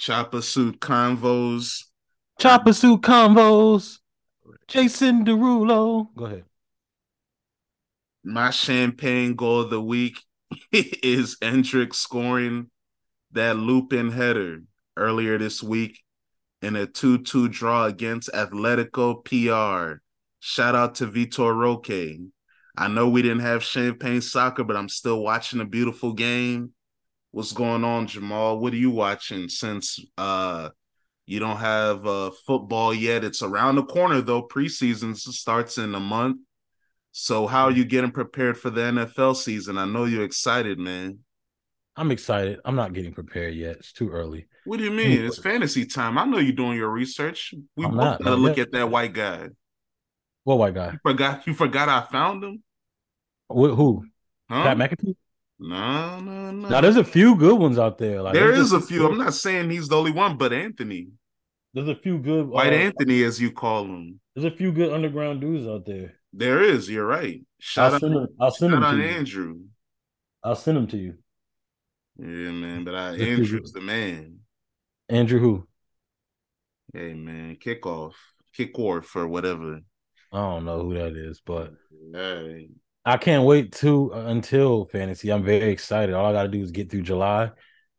Choppa suit convos. Choppa suit combos. Jason Derulo. Go ahead. My champagne goal of the week is Endrick scoring that looping header earlier this week in a 2-2 draw against Atletico PR. Shout out to Vitor Roque. I know we didn't have champagne soccer, but I'm still watching a beautiful game. What's going on, Jamal? What are you watching since uh you don't have uh football yet? It's around the corner though. Preseason starts in a month. So how are you getting prepared for the NFL season? I know you're excited, man. I'm excited. I'm not getting prepared yet. It's too early. What do you mean? It's fantasy time. I know you're doing your research. We I'm both not, gotta look at that white guy. What white guy? You forgot you forgot I found him? Wh- who? Huh? Pat McAfee? No, no, no. Now there's a few good ones out there. Like there's is a few. I'm not saying he's the only one, but Anthony. There's a few good White uh, Anthony, as you call him. There's a few good underground dudes out there. There is, you're right. Shout I'll out, send them. I'll send shout them out to you. Andrew. I'll send him to you. Yeah, man. But I, Andrew's the man. Andrew, who? Hey man, kick off. Kick off or whatever. I don't know who that is, but Hey. I can't wait to uh, until fantasy. I'm very excited. All I got to do is get through July,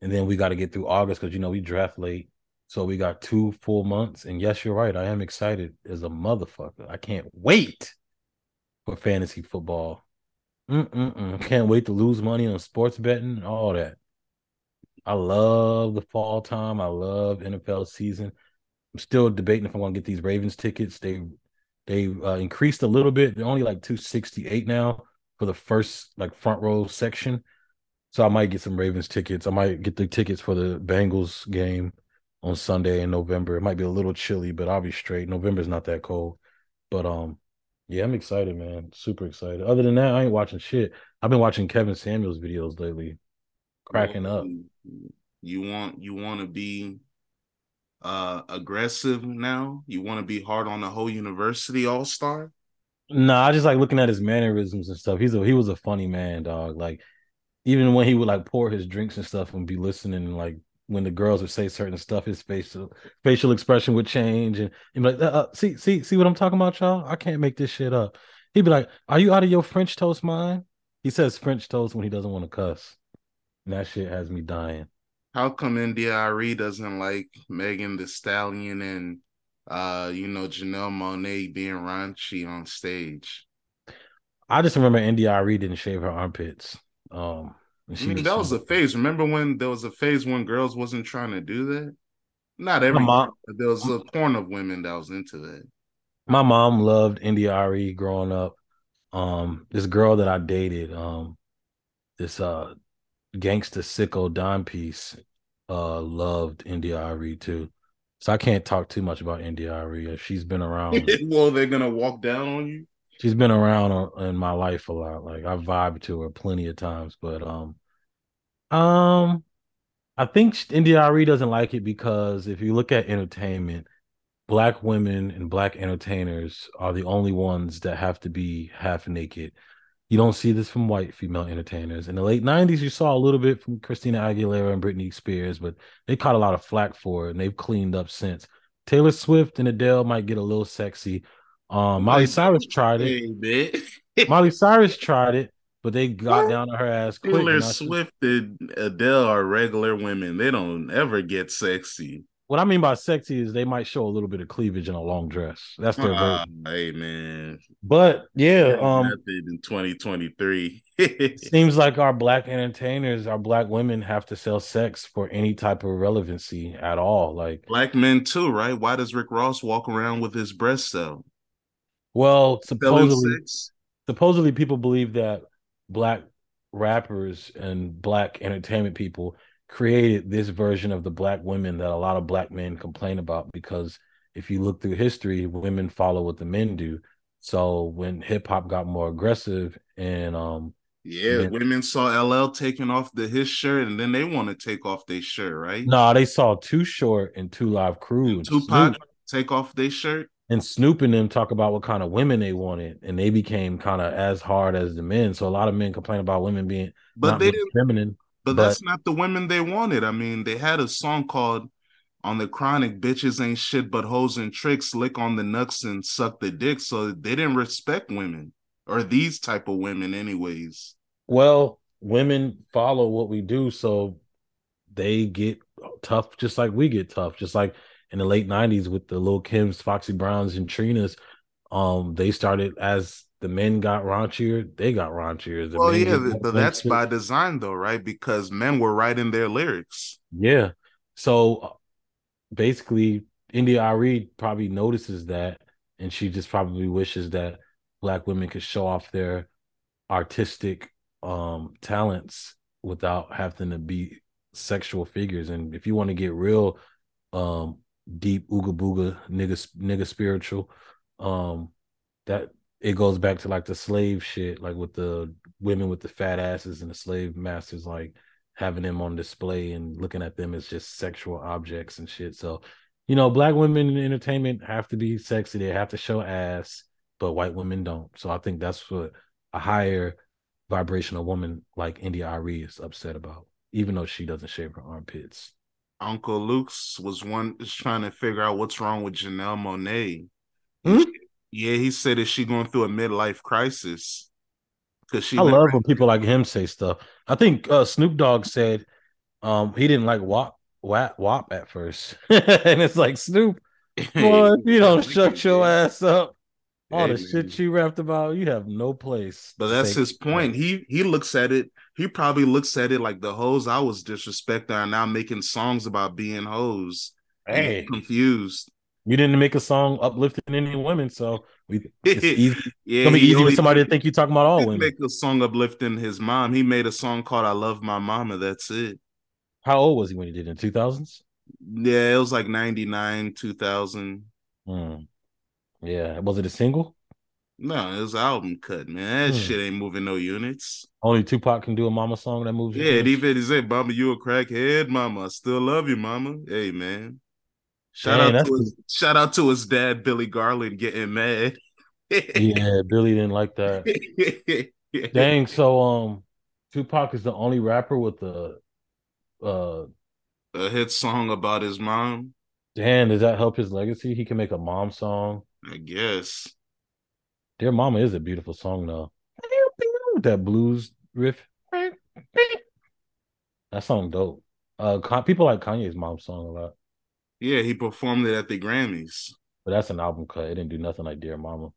and then we got to get through August because you know we draft late, so we got two full months. And yes, you're right. I am excited as a motherfucker. I can't wait for fantasy football. Mm-mm-mm. Can't wait to lose money on sports betting and all that. I love the fall time. I love NFL season. I'm still debating if I'm gonna get these Ravens tickets. They they uh, increased a little bit. They're only like 268 now for the first like front row section. So I might get some Ravens tickets. I might get the tickets for the Bengals game on Sunday in November. It might be a little chilly, but I'll be straight. November's not that cold. But um yeah, I'm excited, man. Super excited. Other than that, I ain't watching shit. I've been watching Kevin Samuels videos lately. Cracking up. You want you want to be uh aggressive now? You want to be hard on the whole university all star? Nah, I just like looking at his mannerisms and stuff. He's a he was a funny man, dog. Like even when he would like pour his drinks and stuff and be listening, and like when the girls would say certain stuff, his facial facial expression would change, and he'd like, uh, uh, "See, see, see what I'm talking about, y'all? I can't make this shit up." He'd be like, "Are you out of your French toast mind?" He says French toast when he doesn't want to cuss, and that shit has me dying. How come India.Arie doesn't like Megan Thee Stallion and uh you know Janelle Monáe being raunchy on stage? I just remember India.Arie didn't shave her armpits. Um, I mean, that was a phase. Remember when there was a phase when girls wasn't trying to do that? Not every mom- but there was a porn of women that was into that. my mom loved India.Arie growing up. Um, this girl that I dated, um, this uh gangster sicko Don piece, uh, loved India.Arie too. So I can't talk too much about India.Arie. She's been around. well, they're gonna walk down on you. she's been around uh, in my life a lot. Like I vibed to her plenty of times, but um, um, I think India.Arie doesn't like it because if you look at entertainment, black women and black entertainers are the only ones that have to be half naked. You don't see this from white female entertainers. In the late 90s, you saw a little bit from Christina Aguilera and Britney Spears, but they caught a lot of flack for it and they've cleaned up since. Taylor Swift and Adele might get a little sexy. Um, Miley Cyrus tried it. Miley Cyrus tried it, but they got down to her ass quick. Taylor and now she- Swift and Adele are regular women. They don't ever get sexy. What I mean by sexy is they might show a little bit of cleavage in a long dress. That's their Ah, version. hey man. But yeah, um, in 2023. seems like our black entertainers, our black women have to sell sex for any type of relevancy at all. Like, Black men too, right? Why does Rick Ross walk around with his breasts out? well, supposedly, supposedly people believe that black rappers and black entertainment people created this version of the black women that a lot of black men complain about because if you look through history, women follow what the men do. So when hip hop got more aggressive and um Yeah, Men- women saw LL taking off the his shirt and then they want to take off their shirt, right? no, they saw Too Short and Two Live Crew And Tupac Snoop, take off their shirt. and Snoop and them talk about what kind of women they wanted, and they became kind of as hard as the men. So a lot of men complain about women being But not they didn't feminine. But, but- that's not the women they wanted. I mean, they had a song called on the chronic, bitches ain't shit but hoes and tricks, lick on the nuts and suck the dick. So they didn't respect women or these type of women, anyways. Well, women follow what we do, so they get tough just like we get tough. Just like in the late '90s with the Lil Kims, Foxy Browns, and Trinas, um, they started as the men got raunchier, they got raunchier. The well, yeah, but that's by design, though, right? Because men were writing their lyrics. Yeah. So basically, India India.Arie probably notices that, and she just probably wishes that black women could show off their artistic um talents without having to be sexual figures. And if you want to get real um deep ooga booga nigga nigga spiritual, um that it goes back to like the slave shit, like with the women with the fat asses and the slave masters, like having them on display and looking at them as just sexual objects and shit. So, you know, black women in entertainment have to be sexy, they have to show ass, but white women don't. So I think that's what a higher vibrational woman like India.Arie is upset about, even though she doesn't shave her armpits. Uncle Luke's was one is trying to figure out what's wrong with Janelle Monáe. Hmm? Yeah, he said is she going through a midlife crisis? Because she I love when people like him say stuff. I think uh, Snoop Dogg said um, he didn't like WAP, WAP, WAP at first, and it's like Snoop, boy, if you don't shut your ass up, all Hey, the shit you rapped about, you have no place. But that's his point. He he looks at it. He probably looks at it like the hoes I was disrespecting are now making songs about being hoes. Hey, confused. You didn't make a song uplifting any women, so we it's easy. Yeah, gonna be easy for somebody to think you talking about all he women. make a song uplifting his mom. He made a song called "I Love My Mama." That's it. How old was he when he did it? In two thousands? Yeah, it was like ninety nine, two thousand. Hmm. Yeah, was it a single? No, it was an album cut, man. That Hmm. shit ain't moving no units. Only Tupac can do a mama song that moves. Yeah, it even he said, "Mama, you a crackhead, Mama. I still love you, Mama." Hey, man. Shout Dang, out to his, shout out to his dad, Billy Garland, getting mad. yeah, Billy didn't like that. Dang, so um, Tupac is the only rapper with a uh. a hit song about his mom, Damn, does that help his legacy? He can make a mom song. I guess. Dear Mama is a beautiful song though. With that blues riff. That song dope. Uh, people like Kanye's mom song a lot, Yeah, he performed it at the Grammys. but that's an album cut. It didn't do nothing like Dear Mama.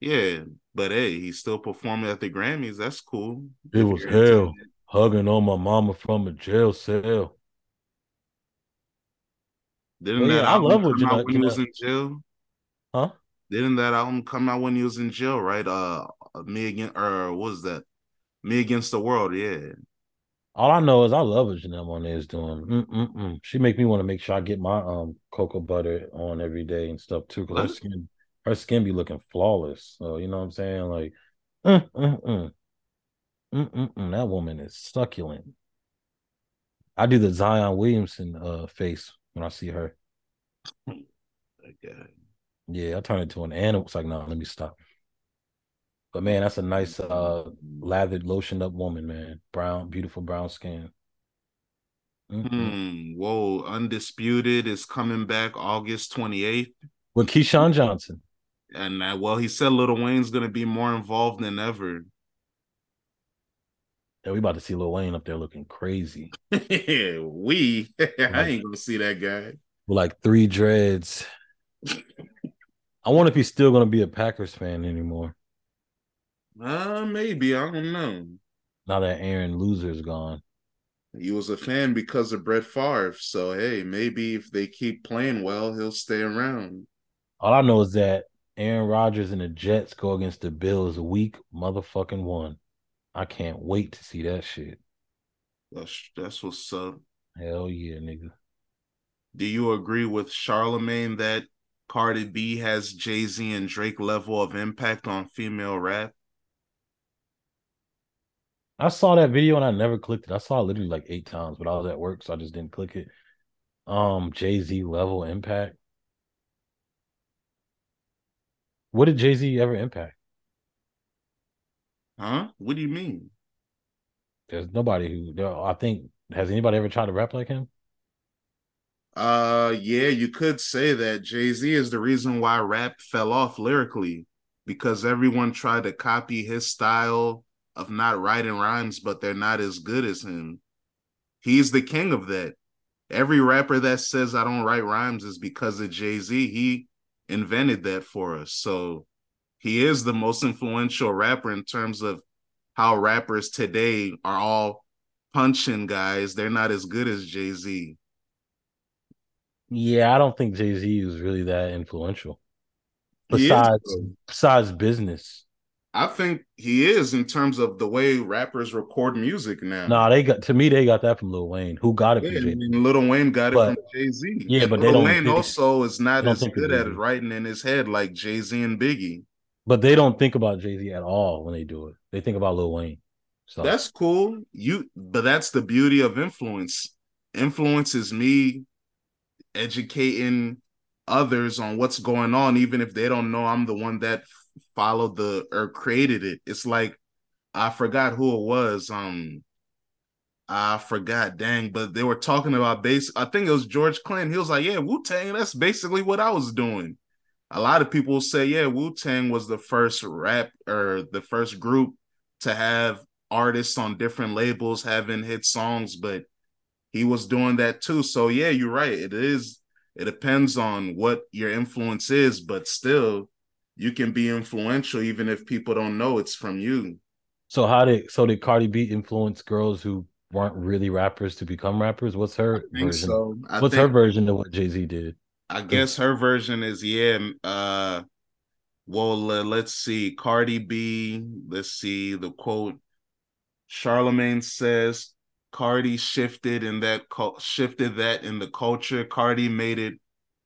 Yeah, but hey, he's still performing at the Grammys. That's cool. It If was hell. Hugging on my mama from a jail cell. Didn't But that yeah, I love what come Janelle- out when he was in jail? Huh? Didn't that album come out when he was in jail? Right? Uh, me against or what was that? Me against the world. Yeah. All I know is I love what Janelle Monae is doing. Mm-mm-mm. She make me want to make sure I get my um cocoa butter on every day and stuff too, because her skin, her skin be looking flawless. So you know what I'm saying? Like, mm, mm, mm. Mm, mm, mm. that woman is succulent. I do the Zion Williamson uh face when I see her. Okay. Yeah, I turn into an animal. It's like, no, let me stop. But man, that's a nice uh lathered, lotioned up woman, man. Brown, beautiful brown skin. Mm-mm. Hmm. Whoa. Undisputed is coming back August 28th. With Keyshawn Johnson. And uh, well, he said Lil Wayne's gonna be more involved than ever. Yeah, we about to see Lil Wayne up there looking crazy we I ain't gonna see that guy. with like three dreads. I wonder if he's still gonna be a Packers fan anymore Uh maybe. I don't know. now that Aaron Loser's gone. He was a fan because of Brett Favre. So hey, maybe if they keep playing well, he'll stay around. All I know is that Aaron Rodgers and the Jets go against the Bills week motherfucking one. I can't wait to see that shit. That's that's what's up. Hell yeah, nigga. Do you agree with Charlemagne that Cardi B has Jay Z and Drake level of impact on female rap? I saw that video and I never clicked it. I saw it literally like eight times, but I was at work, so I just didn't click it. Um, Jay Z level impact. What did Jay Z ever impact? Huh? What do you mean? There's nobody who I think has anybody ever tried to rap like him? Uh, yeah, you could say that Jay Z is the reason why rap fell off lyrically because everyone tried to copy his style of not writing rhymes, but they're not as good as him. He's the king of that. Every rapper that says I don't write rhymes is because of Jay Z. He invented that for us. So he is the most influential rapper in terms of how rappers today are all punching guys. They're not as good as Jay Z. Yeah, I don't think Jay Z is really that influential. Besides, besides business. I think he is in terms of the way rappers record music now. No, nah, they got to me. They got that from Lil Wayne. Who got it yeah, from Jay Z? Lil Wayne got but, it from Jay Z. Yeah, but Lil. Wayne also is not as good at writing in his head like Jay Z and Biggie. But they don't think about Jay Z at all when they do it. They think about Lil Wayne. So that's cool. You, but that's the beauty of influence. Influence is me educating others on what's going on, even if they don't know I'm the one that followed the or created it. It's like I forgot who it was. Um I forgot, dang, but they were talking about base. I think it was George Clinton. He was like, Yeah, Wu Tang, that's basically what I was doing. A lot of people say, Yeah, Wu Tang was the first rap or the first group to have artists on different labels having hit songs, but he was doing that too. So yeah, you're right. It is it depends on what your influence is, but still you can be influential even if people don't know it's from you. So how did so did Cardi B influence girls who weren't really rappers to become rappers? What's her version? So. What's think, her version of what Jay Z did? I guess her version is yeah. Uh, well, uh, let's see. Cardi B. Let's see the quote. Charlemagne says Cardi shifted in that shifted that in the culture. Cardi made it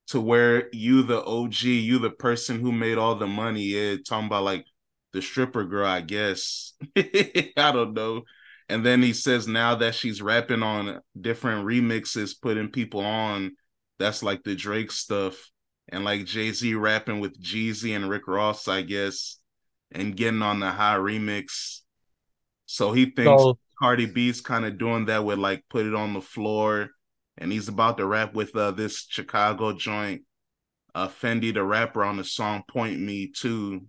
to where you the OG, you the person who made all the money. Yeah, talking about like the stripper girl, I guess. I don't know. And then he says now that she's rapping on different remixes, putting people on, that's like the Drake stuff. And like Jay Z rapping with Jeezy and Rick Ross, I guess, and getting on the high remix. So he thinks so, Cardi B's kind of doing that with like put it on the floor, and he's about to rap with uh this Chicago joint, uh FendiDa Rappa on the song "Point Me To,"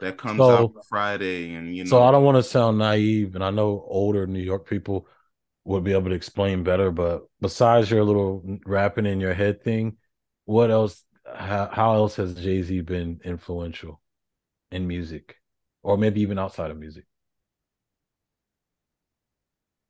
that comes so, out Friday, and you know. So I don't want to sound naive, and I know older New York people would be able to explain better, but besides your little rapping in your head thing, what else? How, how else has Jay Z been influential in music, or maybe even outside of music?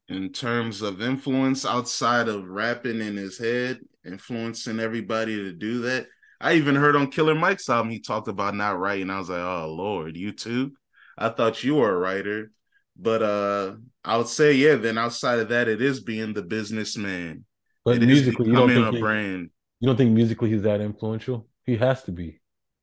In terms of influence outside of rapping in his head, influencing everybody to do that. I even heard on Killer Mike's album he talked about not writing. I was like, oh Lord, you too? I thought you were a writer. But uh I would say, yeah, then outside of that, it is being the businessman. But it musically, you don't think a he, brand. You don't think musically he's that influential? He has to be.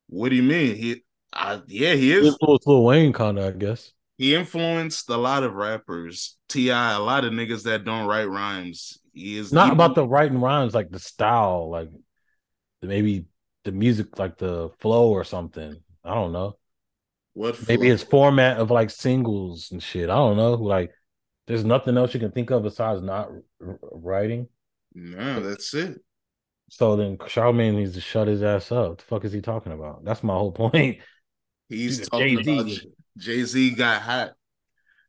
What do you mean? He I, yeah, he is. He influenced Lil Wayne, kind of, I guess he influenced a lot of rappers. T.I., a lot of niggas that don't write rhymes. He is not about the writing rhymes, like the style, like maybe the music, like the flow or something. I don't know. What maybe his format of like singles and shit. I don't know. Like, there's nothing else you can think of besides not r- writing. No, that's it. So then Charlemagne needs to shut his ass up. What the fuck is he talking about? That's my whole point. He's talking about Jay Z got hot,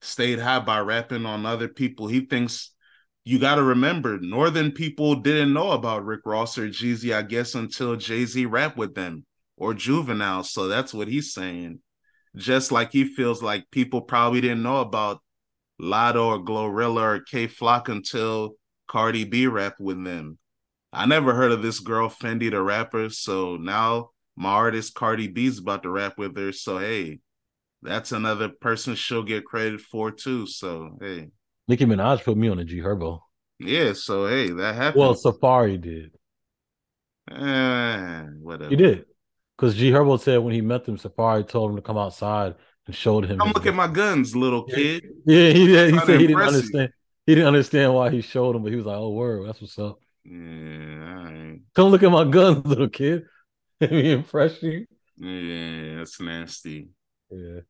stayed hot by rapping on other people. He thinks you got to remember, Northern people didn't know about Rick Ross or Jeezy, I guess, until Jay Z rapped with them or Juvenile. So that's what he's saying. Just like he feels like people probably didn't know about Latto or Glorilla or Kay Flock until Cardi B rapped with them. I never heard of this girl FendiDa Rappa, so now my artist Cardi B's about to rap with her. So hey, that's another person she'll get credit for too. So hey, Nicki Minaj put me on a G Herbo. Yeah, so hey, that happened. Well, Safaree did. Eh, whatever. He did. Because G Herbo said when he met them, Safaree told him to come outside and showed him. Come look gun. at my guns, little kid. Yeah, he did. He said he didn't understand. He didn't understand why he showed him, but he was like, "Oh, word, that's what's up." Yeah, Come look at my guns, little kid. Let me impress you. Yeah, that's nasty. Yeah.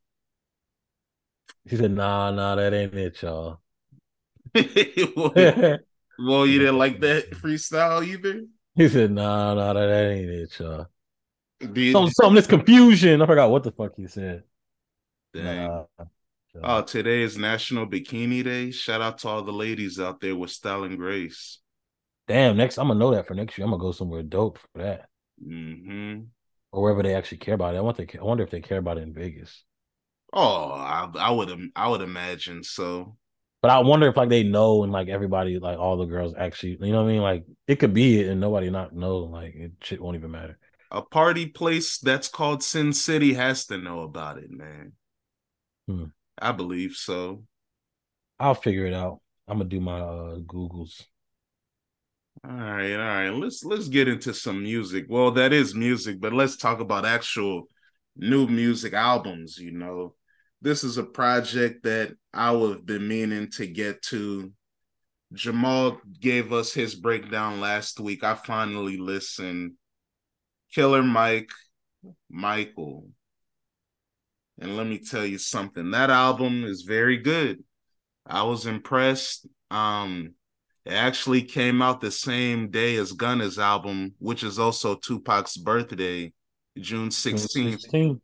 He said, "Nah, nah, that ain't it, y'all." well, well, you didn't like that freestyle either. He said, "Nah, nah, that ain't it, y'all." Did, Some, some this confusion. I forgot what the fuck he said. dang. Nah, Oh, today is National Bikini Day. Shout out to all the ladies out there with style and grace. damn. Next, I'm gonna know that for next year. I'm gonna go somewhere dope for that, hmm or wherever they actually care about it. I want they. I wonder if they care about it in Vegas. Oh, I, I would I would imagine so. But I wonder if like they know and like everybody, like all the girls actually, you know what I mean? Like it could be it and nobody not know. Like it shit won't even matter. A party place that's called Sin City has to know about it, man. Hmm. I believe so. I'll figure it out. I'm gonna do my uh Googles. All right, all right. Let's let's get into some music. Well, that is music, but let's talk about actual new music albums, you know. This is a project that I would have been meaning to get to. Jamal gave us his breakdown last week. I finally listened. Killer Mike, Michael. And let me tell you something. That album is very good. I was impressed. Um it actually came out the same day as Gunna's album, which is also Tupac's birthday, June 16th. 16.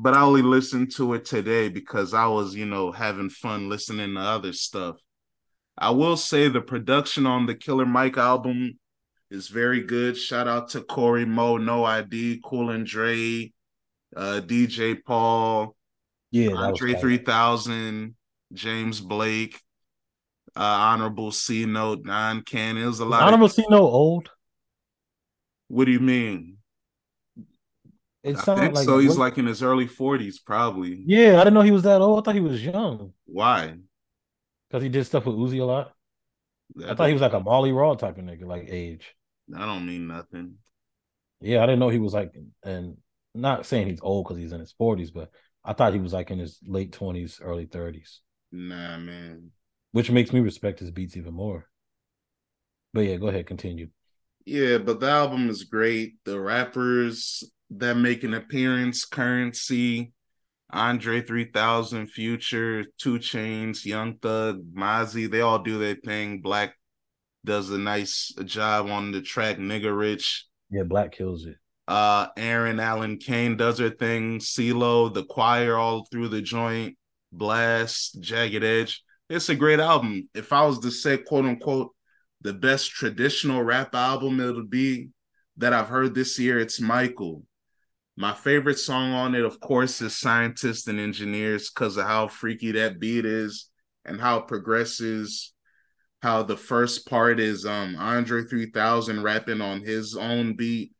But I only listened to it today because I was, you know, having fun listening to other stuff. I will say the production on the Killer Mike album is very good. Shout out to Cory Mo, No ID, Cool and Dre, uh, DJ Paul, Yeah, Andre 3000, James Blake, uh, Honorable C Note, Nine Can. It was a lot Honorable of. C no old? What do you mean? It sounded like so. He's what- like in his early 40s, probably. Yeah, I didn't know he was that old. I thought he was young Why? because he did stuff with Uzi a lot. I thought he was like a Molly Raw type of nigga, like age. I don't mean nothing. Yeah, I didn't know he was like, and not saying he's old because he's in his forties, but I thought he was like in his late twenties, early thirties, Nah, man. which makes me respect his beats even more. But yeah, go ahead, continue. Yeah, but the album is great. The rappers that make an appearance, Curren$y, Andre 3000, Future, 2 Chainz, Young Thug, Mozzy, they all do their thing. 6LACK does a nice job on the track, Nigga Rich. Yeah, 6LACK kills it. Uh, Eryn Allen Kane does her thing. CeeLo, the choir all through the joint. Blast, Jagged Edge. It's a great album. If I was to say, quote unquote, the best traditional rap album it'll be that I've heard this year, it's Michael. My favorite song on it, of course, is Scientists and Engineers because of how freaky that beat is and how it progresses. How the first part is um Andre 3000 rapping on his own beat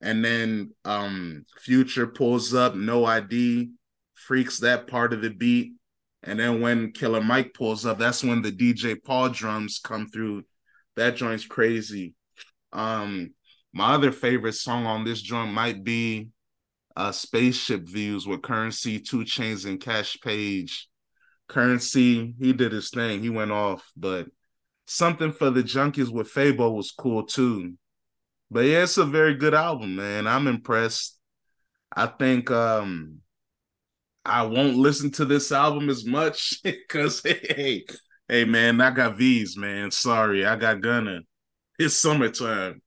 and then um Future pulls up no ID, freaks that part of the beat, and then when Killer Mike pulls up, that's when the DJ Paul drums come through. That joint's crazy. Um, my other favorite song on this joint might be uh Spaceship Views with Curren$y, 2 Chainz, and Cash Page. Curren$y, he did his thing, he went off, but something for the junkies with Fabo was cool too. But yeah, it's a very good album, man. I'm impressed. I think um I won't listen to this album as much because hey, hey man, I got V's, man. Sorry, I got Gunna. It's summertime.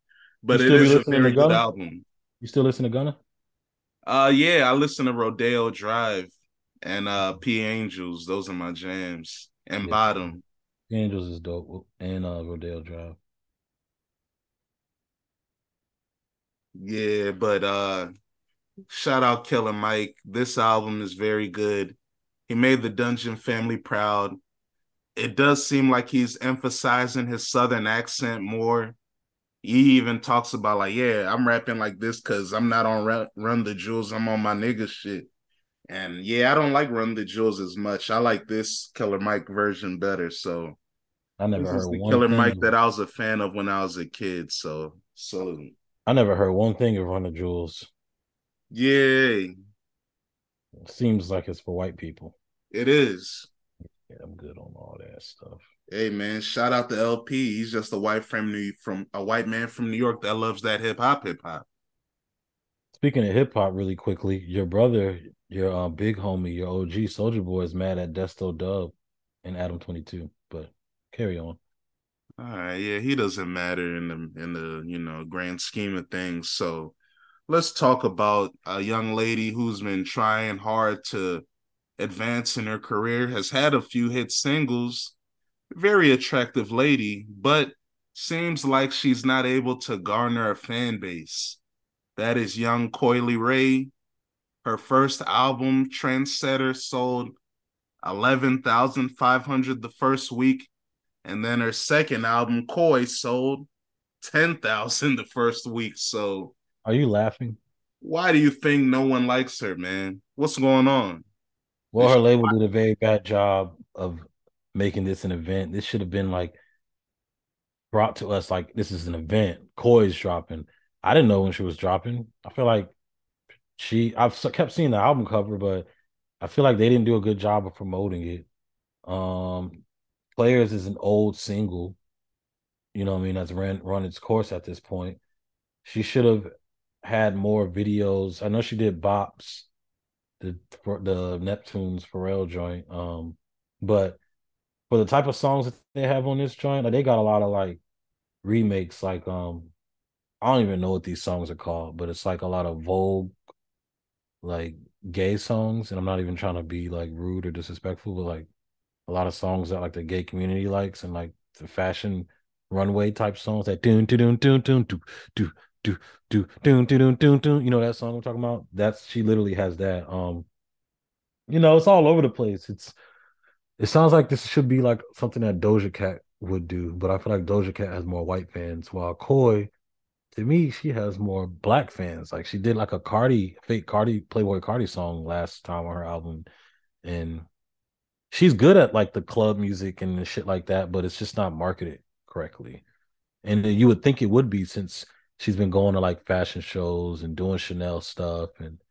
But it is a very good album. You still listen to Gunna? Uh yeah, I listen to Rodeo Drive and uh P Angels. Those are my jams. And Yeah. Bottom. Angels is dope, and uh, Rodeo Drive. Yeah, but uh shout out Killer Mike. This album is very good. He made the Dungeon family proud. It does seem like he's emphasizing his southern accent more. He even talks about like, yeah, I'm rapping like this because I'm not on Run, Run the Jewels. I'm on my nigga shit. And yeah, I don't like Run the Jewels as much. I like this Killer Mike version better. So I never this heard is the one Killer thing. Mike that I was a fan of when I was a kid. So salute. I never heard one thing of Run the Jewels. Yeah, Seems like it's for white people. it is. Yeah, I'm good on all that stuff. Hey man, shout out to LP. He's just a white from New from a white man from New York that loves that hip hop hip hop. Speaking of hip hop, really quickly, your brother, your uh, big homie, your OG Soulja Boy is mad at Desto Dubb and Adam Twenty Two. But carry on. All right, yeah, he doesn't matter in the in the you know grand scheme of things. So let's talk about a young lady who's been trying hard to advance in her career, has had a few hit singles, very attractive lady, but seems like she's not able to garner a fan base. That is young Coi Leray. Her first album, Trendsetter, sold 11,500 the first week. And then her second album, Coi, sold 10,000 the first week. So, are you laughing? Why do you think no one likes her, man? What's going on? Well, her label did a very bad job of making this an event. This should have been like brought to us like this is an event. Coi's dropping. I didn't know when she was dropping. I feel like she I've kept seeing the album cover, but I feel like they didn't do a good job of promoting it. Um Players is an old single, you know I mean, that's ran run its course at this point. She should have had more videos. I know she did bops, the the Neptune's Pharrell joint. Um, but for the type of songs that they have on this joint, like they got a lot of like remakes, like um, I don't even know what these songs are called, but it's like a lot of Vogue, like gay songs, and I'm not even trying to be like rude or disrespectful, but like a lot of songs that like the gay community likes and like the fashion runway type songs that doon doon doon doon do do do do doon doon doon doon you know that song I'm talking about? That's she literally has that um you know it's all over the place. It's it sounds like this should be like something that Doja Cat would do but I feel like Doja Cat has more white fans while Coi to me she has more black fans like she did like a Cardi fake Cardi Playboy Cardi song last time on her album and she's good at like the club music and shit like that, but it's just not marketed correctly. And you would think it would be since she's been going to like fashion shows and doing Chanel stuff. And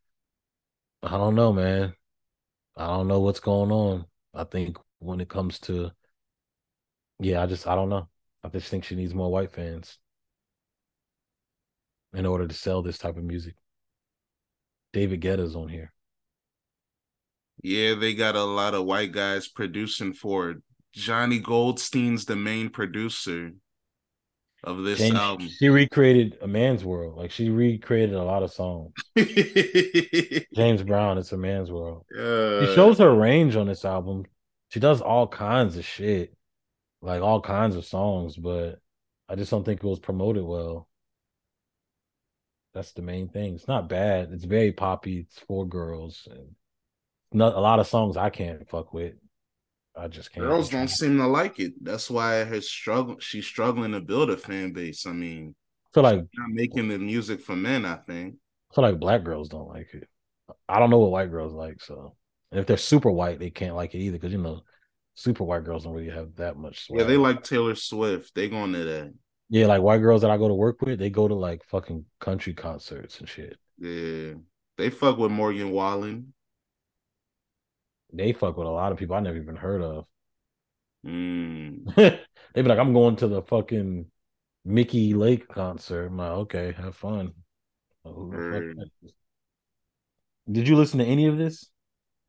I don't know, man. I don't know what's going on. I think when it comes to, yeah, I just, I don't know. I just think she needs more white fans in order to sell this type of music. David Guetta's on here. Yeah, they got a lot of white guys producing for it. Johnny Goldstein's the main producer of this James, album. She recreated a man's world. Like she recreated a lot of songs. James Brown, it's a man's world. Uh, she shows her range on this album. She does all kinds of shit. Like all kinds of songs, but I just don't think it was promoted well. That's the main thing. It's not bad. It's very poppy. It's for girls. And not a lot of songs I can't fuck with. I just can't. Girls don't seem to like it. That's why her struggle. She's struggling to build a fan base. I mean, I feel like not making the music for men. I think. I feel like black girls don't like it. I don't know what white girls like. So if they're super white, they can't like it either because you know, super white girls don't really have that much. Swag. Yeah, they like Taylor Swift. They going to that. Yeah, like white girls that I go to work with, they go to like fucking country concerts and shit. Yeah, they fuck with Morgan Wallen they fuck with a lot of people I never even heard of. Mm. they be like, I'm going to the fucking Mickey Lake concert. I'm like, okay, have fun. Mm. Did you listen to any of this?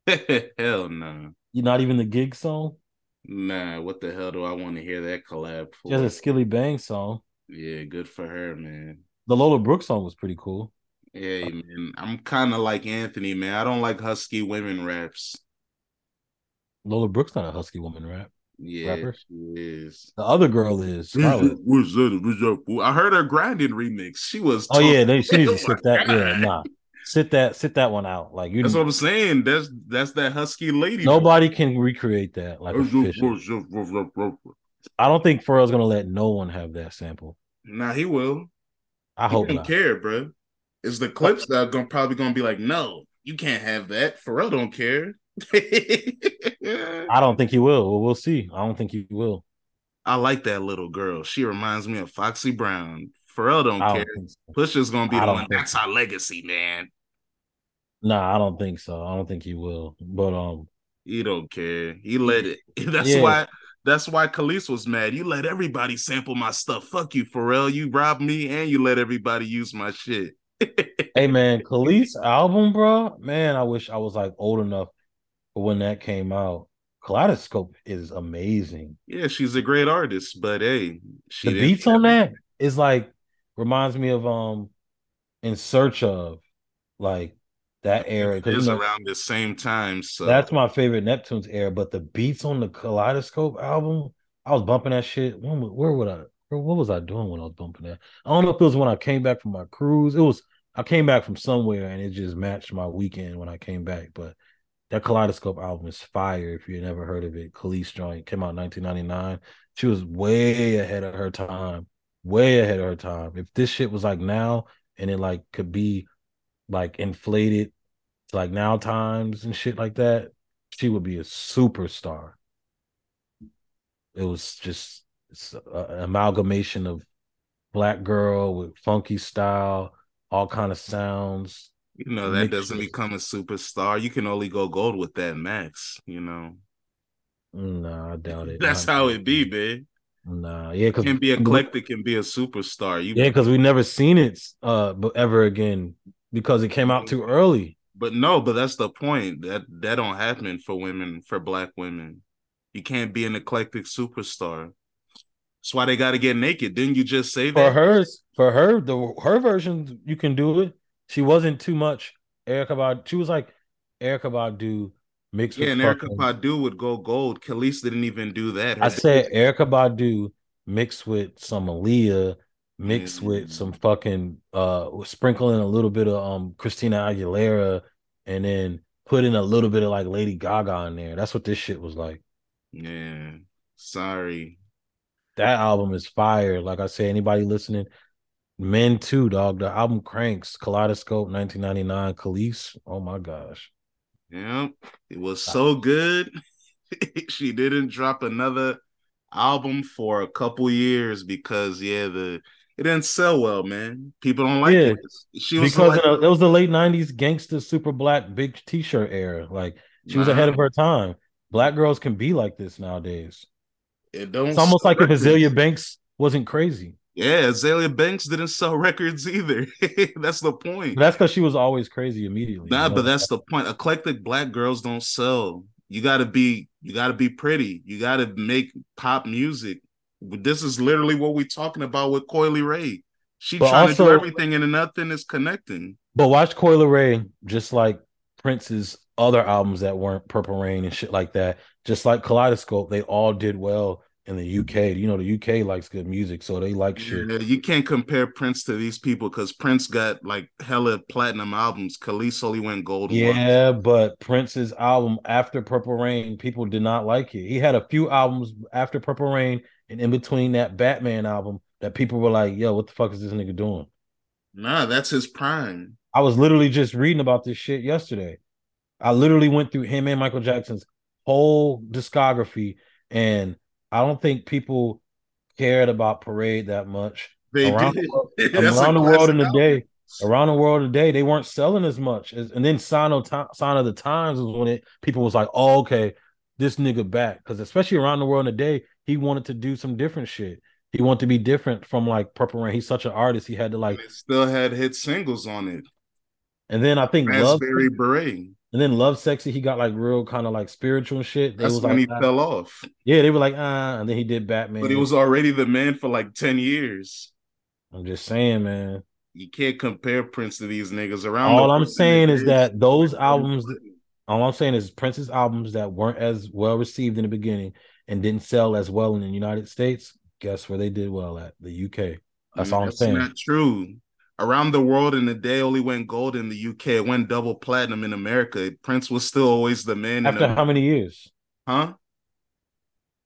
hell no. You're not even the gig song? Nah, what the hell do I want to hear that collab for? Just a Skillibeng song. Yeah, good for her, man. The Lola Brooke song was pretty cool. Yeah, man. I'm kind of like Anthony, man. I don't like husky women raps. Lola Brooke's not a husky woman, rap. Yeah, rapper. she is. The other girl is Scarlett. What's that? I heard her grinding remix. She was. Oh yeah, they, she needs to sit that. Oh yeah, nah, sit that, sit that one out. Like you. That's what I'm saying. That's that's that husky lady. Nobody can recreate that. Like I don't think Pharrell's gonna let no one have that sample. Nah, he will. I he hope don't not. care, bro. It's the Clipse that are gonna probably gonna be like, no, you can't have that. Pharrell don't care. I don't think he will. Well, we'll see. I don't think he will. I like that little girl. She reminds me of Foxy Brown. Pharrell don't care. Don't so. Pusha's gonna be the one. That's our legacy, man. Nah, I don't think so. I don't think he will. But um, he don't care. He let it. That's yeah. why. That's why Kelis was mad. You let everybody sample my stuff. Fuck you, Pharrell. You robbed me, and you let everybody use my shit. hey man, Kelis album, bro. Man, I wish I was like old enough when that came out. Kaleidoscope is amazing. Yeah, she's a great artist, but hey, she the beats on that is like reminds me of um in search of like that era because you know, around the same time. So that's my favorite Neptune's era. But the beats on the Kaleidoscope album, I was bumping that shit. When, where would I? What was I doing when I was bumping that? I don't know if it was when I came back from my cruise. It was I came back from somewhere and it just matched my weekend when I came back. But that Kaleidoscope album is fire. If you never heard of it, Kelis joint came out in 1999. She was way ahead of her time, way ahead of her time. If this shit was like now and it like could be like inflated like now times and shit like that, she would be a superstar. It was just an amalgamation of black girl with funky style, all kind of sounds. You know that doesn't become a superstar. You can only go gold with that max. You know. No, I doubt it. That's how it be, man. Nah, yeah, because can be eclectic, can be a superstar. You yeah, because we never seen it uh ever again because it came out too early. But no, but that's the point. That that don't happen for women, for black women. You can't be an eclectic superstar. That's why they got to get naked. Didn't you just say that? For hers, for her, the her version, you can do it. She wasn't too much Erykah Badu. She was like Erykah Badu mixed yeah, with and fucking, Erykah Badu would go gold. Kelis didn't even do that. Her I said Erykah Badu mixed with some Aaliyah, mixed with some fucking uh sprinkling a little bit of um Christina Aguilera, and then put in a little bit of like Lady Gaga in there. That's what this shit was like. Yeah. Sorry. That album is fire. Like I say, anybody listening, Men too, dog. The album cranks. Kaleidoscope, 1999. Kelis. Oh my gosh. Yeah, it was so good. she didn't drop another album for a couple years because yeah, the it didn't sell well, man. People don't like yeah, it. She was because like, uh, it was the late '90s gangster, super black, big T-shirt era. Like she nah. was ahead of her time. Black girls can be like this nowadays. It don't. It's almost like if Azealia Banks wasn't crazy. Yeah, Azealia Banks didn't sell records either. that's the point. But that's because she was always crazy immediately. Nah, you know? but that's the point. Eclectic black girls don't sell. You gotta be, you gotta be pretty. You gotta make pop music. This is literally what we're talking about with Coi Leray. She but trying also, to do everything and nothing is connecting. But watch Coi Leray, just like Prince's other albums that weren't Purple Rain and shit like that, just like Kaleidoscope, they all did well in the UK. You know, the UK likes good music, so they like shit. Yeah, you can't compare Prince to these people because Prince got like hella platinum albums. Kelis only went gold. Yeah, once. but Prince's album after Purple Rain, people did not like it. He had a few albums after Purple Rain and in between that Batman album that people were like, "Yo, what the fuck is this nigga doing?" Nah, that's his prime. I was literally just reading about this shit yesterday. I literally went through him and Michael Jackson's whole discography and I don't think people cared about Parade that much. They around did. The, around the world in the day, around the world today, they weren't selling as much. As, and then Sign of, Sign of the Times was when it people was like, oh, okay, this nigga back. Because especially around the world in the day, he wanted to do some different shit. He wanted to be different from like Purple Rain. He's such an artist. He had to like. still had hit singles on it. And then I think Raspberry Love, Beret. And then Love Sexy, he got like real kind of like spiritual shit. They That's was when like, he ah. fell off. Yeah, they were like, ah, and then he did Batman. But he was already the man for like 10 years. I'm just saying, man. You can't compare Prince to these niggas around. All I'm saying is that those albums, all I'm saying is Prince's albums that weren't as well received in the beginning and didn't sell as well in the United States, guess where they did well at? The UK. That's all I'm saying. That's not true around the world in the day only went gold in the UK. It went double platinum in America. Prince was still always the man. After how many years? Huh?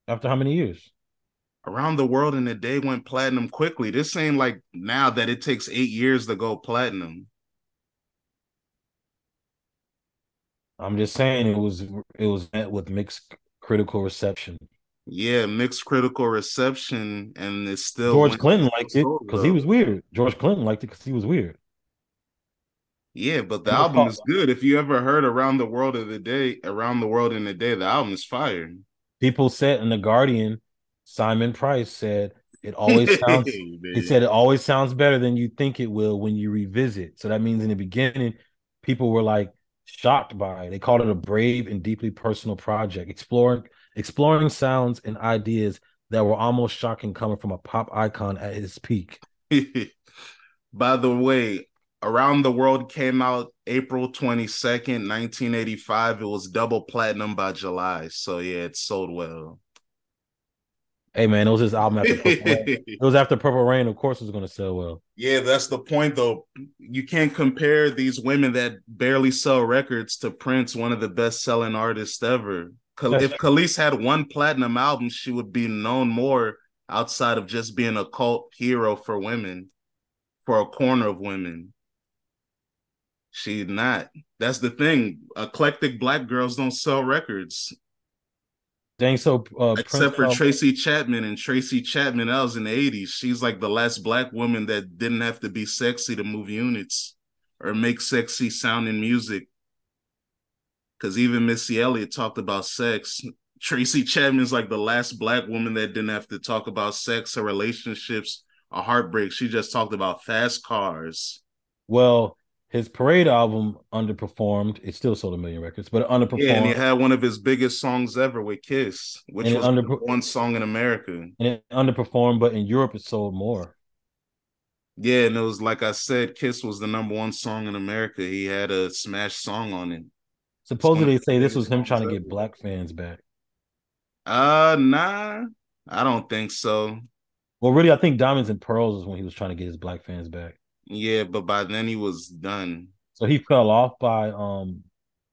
After how many years? Around the world in a day went platinum quickly. This ain't like now that it takes eight years to go platinum. I'm just saying it was it was met with mixed critical reception. Yeah, mixed critical reception, and it's still George Clinton liked it because he was weird. George Clinton liked it because he was weird. Yeah, but the album is good. If you ever heard "Around the World of the Day," "Around the World in the Day," the album is fire. People said in the Guardian, Simon Price said it always sounds. he said it always sounds better than you think it will when you revisit. So that means in the beginning, people were like, shocked by. It. They called it a brave and deeply personal project, exploring exploring sounds and ideas that were almost shocking coming from a pop icon at his peak. By the way, Around the World came out April 22nd, 1985. It was double platinum by July. So yeah, it sold well. Hey man, it was his album after Purple Rain. It was after Purple Rain. Of course, it was going to sell well. Yeah, that's the point though. You can't compare these women that barely sell records to Prince, one of the best-selling artists ever. If Kelis had one platinum album, she would be known more outside of just being a cult hero for women, for a corner of women. She's not. That's the thing. Eclectic black girls don't sell records. Dang, so uh, except Prince for Tracy Chapman and Tracy Chapman, that was in the 80s. She's like the last black woman that didn't have to be sexy to move units or make sexy sounding music. Cause even Missy Elliott talked about sex. Tracy Chapman's like the last black woman that didn't have to talk about sex or relationships or heartbreak. She just talked about fast cars. Well, his Parade album underperformed. It still sold a million records, but it underperformed. Yeah, and he had one of his biggest songs ever with Kiss, which was under- one song in America. And it underperformed, but in Europe it sold more. Yeah, and it was like I said, Kiss was the number one song in America. He had a smash song on it. Supposedly they say this was him trying to get black fans back. Uh nah, I don't think so. Well, really, I think Diamonds and Pearls is when he was trying to get his black fans back. Yeah, but by then he was done. So he fell off by um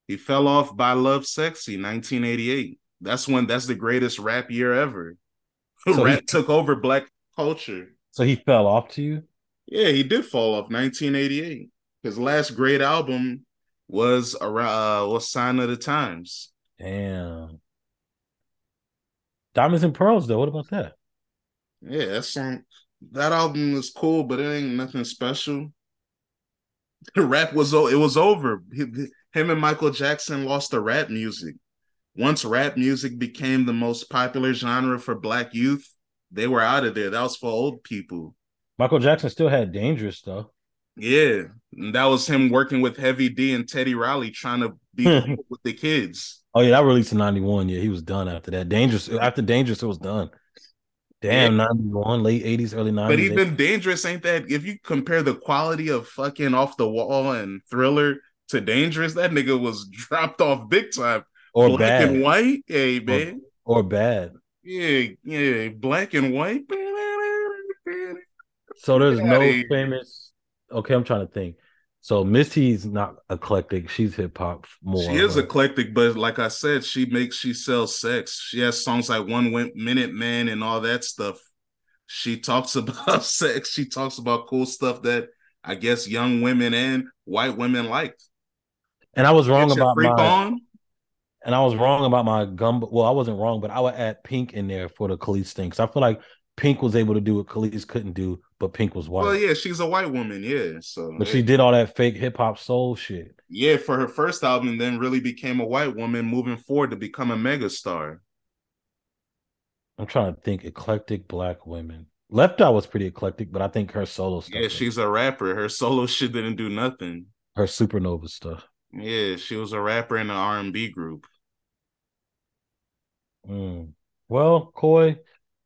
he fell off by Lovesexy, 1988. That's when that's the greatest rap year ever. So rap he, took over black culture. So he fell off to you? Yeah, he did fall off 1988. His last great album was around uh was Sign of the Times. Damn. Diamonds and Pearls though. What about that? Yeah, that song that album was cool, but it ain't nothing special. The rap was it was over. Him and Michael Jackson lost the rap music. Once rap music became the most popular genre for black youth, they were out of there. That was for old people. Michael Jackson still had dangerous though. Yeah, and that was him working with Heavy D and Teddy Riley trying to be hmm. with the kids. Oh yeah, that released in '91. Yeah, he was done after that. Dangerous after Dangerous, it was done. Damn, yeah. 91, late 80s, early 90s. But even 80s. Dangerous ain't that if you compare the quality of fucking off the wall and thriller to Dangerous, that nigga was dropped off big time. Or black bad. and white. Hey man. Or, or bad. Yeah, yeah, black and white. So there's no famous okay, I'm trying to think. So Missy's not eclectic. She's hip hop more. She is but... eclectic, but like I said, she makes she sells sex. She has songs like One Minute Man and all that stuff. She talks about sex. She talks about cool stuff that I guess young women and white women like. And I was wrong about my. On? And I was wrong about my gum. Well, I wasn't wrong, but I would add Pink in there for the Kelis thing. Cause I feel like Pink was able to do what Kelis couldn't do, but Pink was white. Well, yeah, she's a white woman, yeah. So, but she did all that fake hip hop soul shit. Yeah, for her first album, and then really became a white woman, moving forward to become a megastar. I'm trying to think eclectic black women. Left Eye was pretty eclectic, but I think her solo stuff. Yeah, she's a rapper. Her solo shit didn't do nothing. Her supernova stuff. Yeah, she was a rapper in an R and B group. Mm. Well, Coi,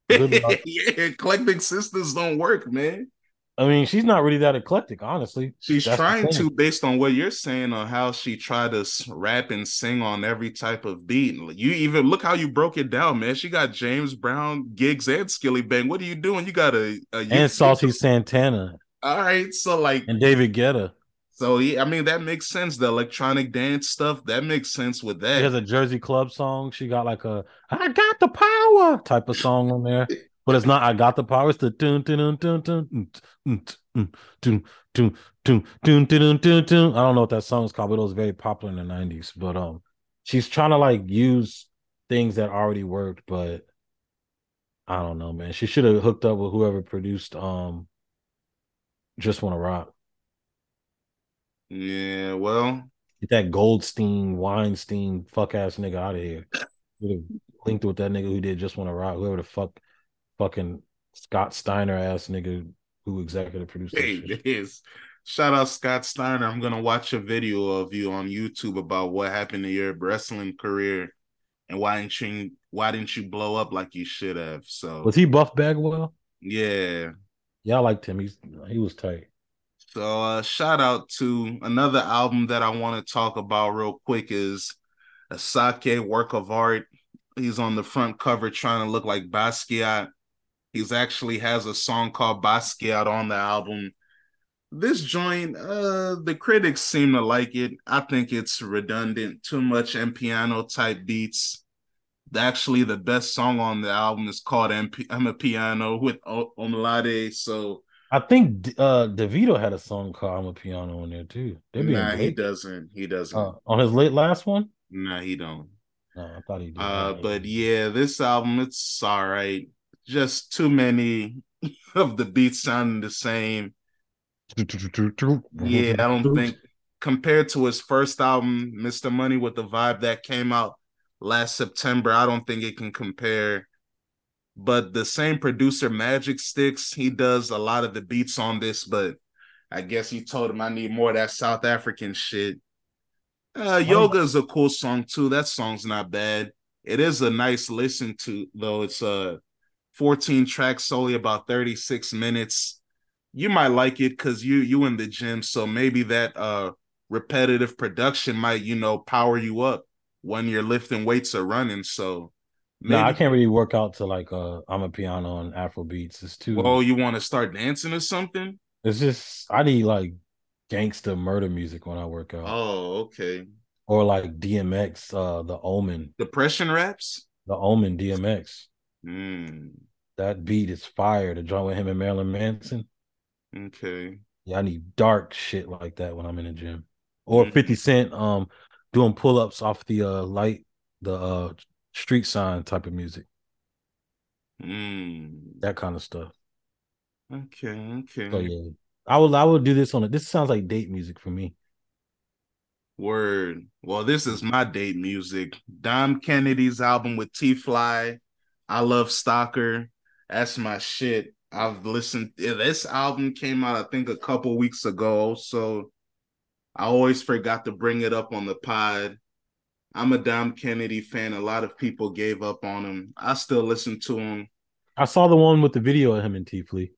yeah, eclectic sisters don't work, man. I mean, she's not really that eclectic, honestly. She's That's trying to, based on what you're saying on how she tried to rap and sing on every type of beat. You even look how you broke it down, man. She got James Brown, Giggs, and Skillibeng. What are you doing? You got a, a and Saucy Santana. All right, so like and David Guetta. So yeah, I mean that makes sense. The electronic dance stuff that makes sense with that. She has a Jersey Club song. She got like a "I got the power" type of song on there, but it's not "I got the power." It's the. I don't know what that song is called, but it was very popular in the '90s. But um, she's trying to like use things that already worked, but I don't know, man. She should have hooked up with whoever produced um, "Just Wanna Rock." Yeah, well, get that Goldstein, Weinstein, fuck ass nigga out of here. linked with that nigga who did just want to rock, whoever the fuck, fucking Scott Steiner ass nigga who executive produced. Hey, Shout out Scott Steiner. I'm gonna watch a video of you on YouTube about what happened to your wrestling career and why didn't you why didn't you blow up like you should have? So Was he Buff Bagwell? yeah. Yeah, I liked him. He's he was tight. So uh shout out to another album that I want to talk about real quick is Asake work of art. He's on the front cover trying to look like Basquiat. He's actually has a song called Basquiat on the album. This joint, uh, the critics seem to like it. I think it's redundant, too much amapiano type beats. Actually, the best song on the album is called M I'm Piano with o- Olamide. So I think uh Davido had a song called Amapiano on there too. Nah, he doesn't. He doesn't. Uh, on his late last one? nah, he don't. No, I thought he did. Uh, but yeah, this album it's all right. Just too many of the beats sounding the same. Yeah, I don't think compared to his first album, Mr. Money with the vibe that came out last September, I don't think it can compare. But the same producer, Magic Sticks, he does a lot of the beats on this, but I guess he told him I need more of that South African shit. Uh, Yoga is a cool song too. That song's not bad. It is a nice listen to, though. It's a 14 tracks, solely about 36 minutes. You might like it because you you in the gym, so maybe that uh repetitive production might you know power you up when you're lifting weights or running. So No, I can't really work out to like uh amapiano and Afro beats. It's too Well, you want to start dancing or something? it's just I need like gangster murder music when I work out. Oh, okay. Or like DMX, uh the Omen. Depression raps. The Omen DMX. Hmm. That beat is fire. The joint with him and Marilyn Manson. Okay. Yeah, I need dark shit like that when I'm in the gym. Or Mhm. 50 Cent um doing pull-ups off the uh light, the uh street sign type of music. Hmm. That kind of stuff. Okay. Okay. So yeah. I would I would do this on it. This sounds like date music for me. Word. Well, this is my date music. Dom Kennedy's album with T Fly. I love Stalker. That's my shit. I've listened. yeah, This album came out, I think, a couple weeks ago. So I always forgot to bring it up on the pod. I'm a Dom Kennedy fan. A lot of people gave up on him. I still listen to him. I saw the one with the video of him and T Flea.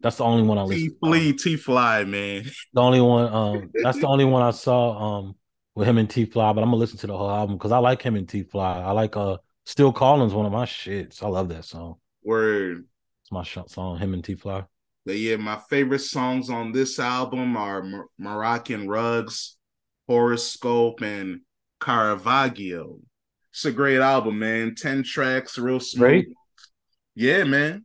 That's the only one I T listened. Flea, T Fly, man. The only one. Um, that's the only one I saw. Um, with him and T Fly. But I'm gonna listen to the whole album because I like him and T Fly. I like uh, Still Calling's one of my shits. I love that song. Word. It's my sh- song. Him and T Fly. But yeah, my favorite songs on this album are Mor- Moroccan Rugs, Horoscope, and Caravaggio. It's a great album, man. 10 tracks, real smooth. Great. Yeah, man.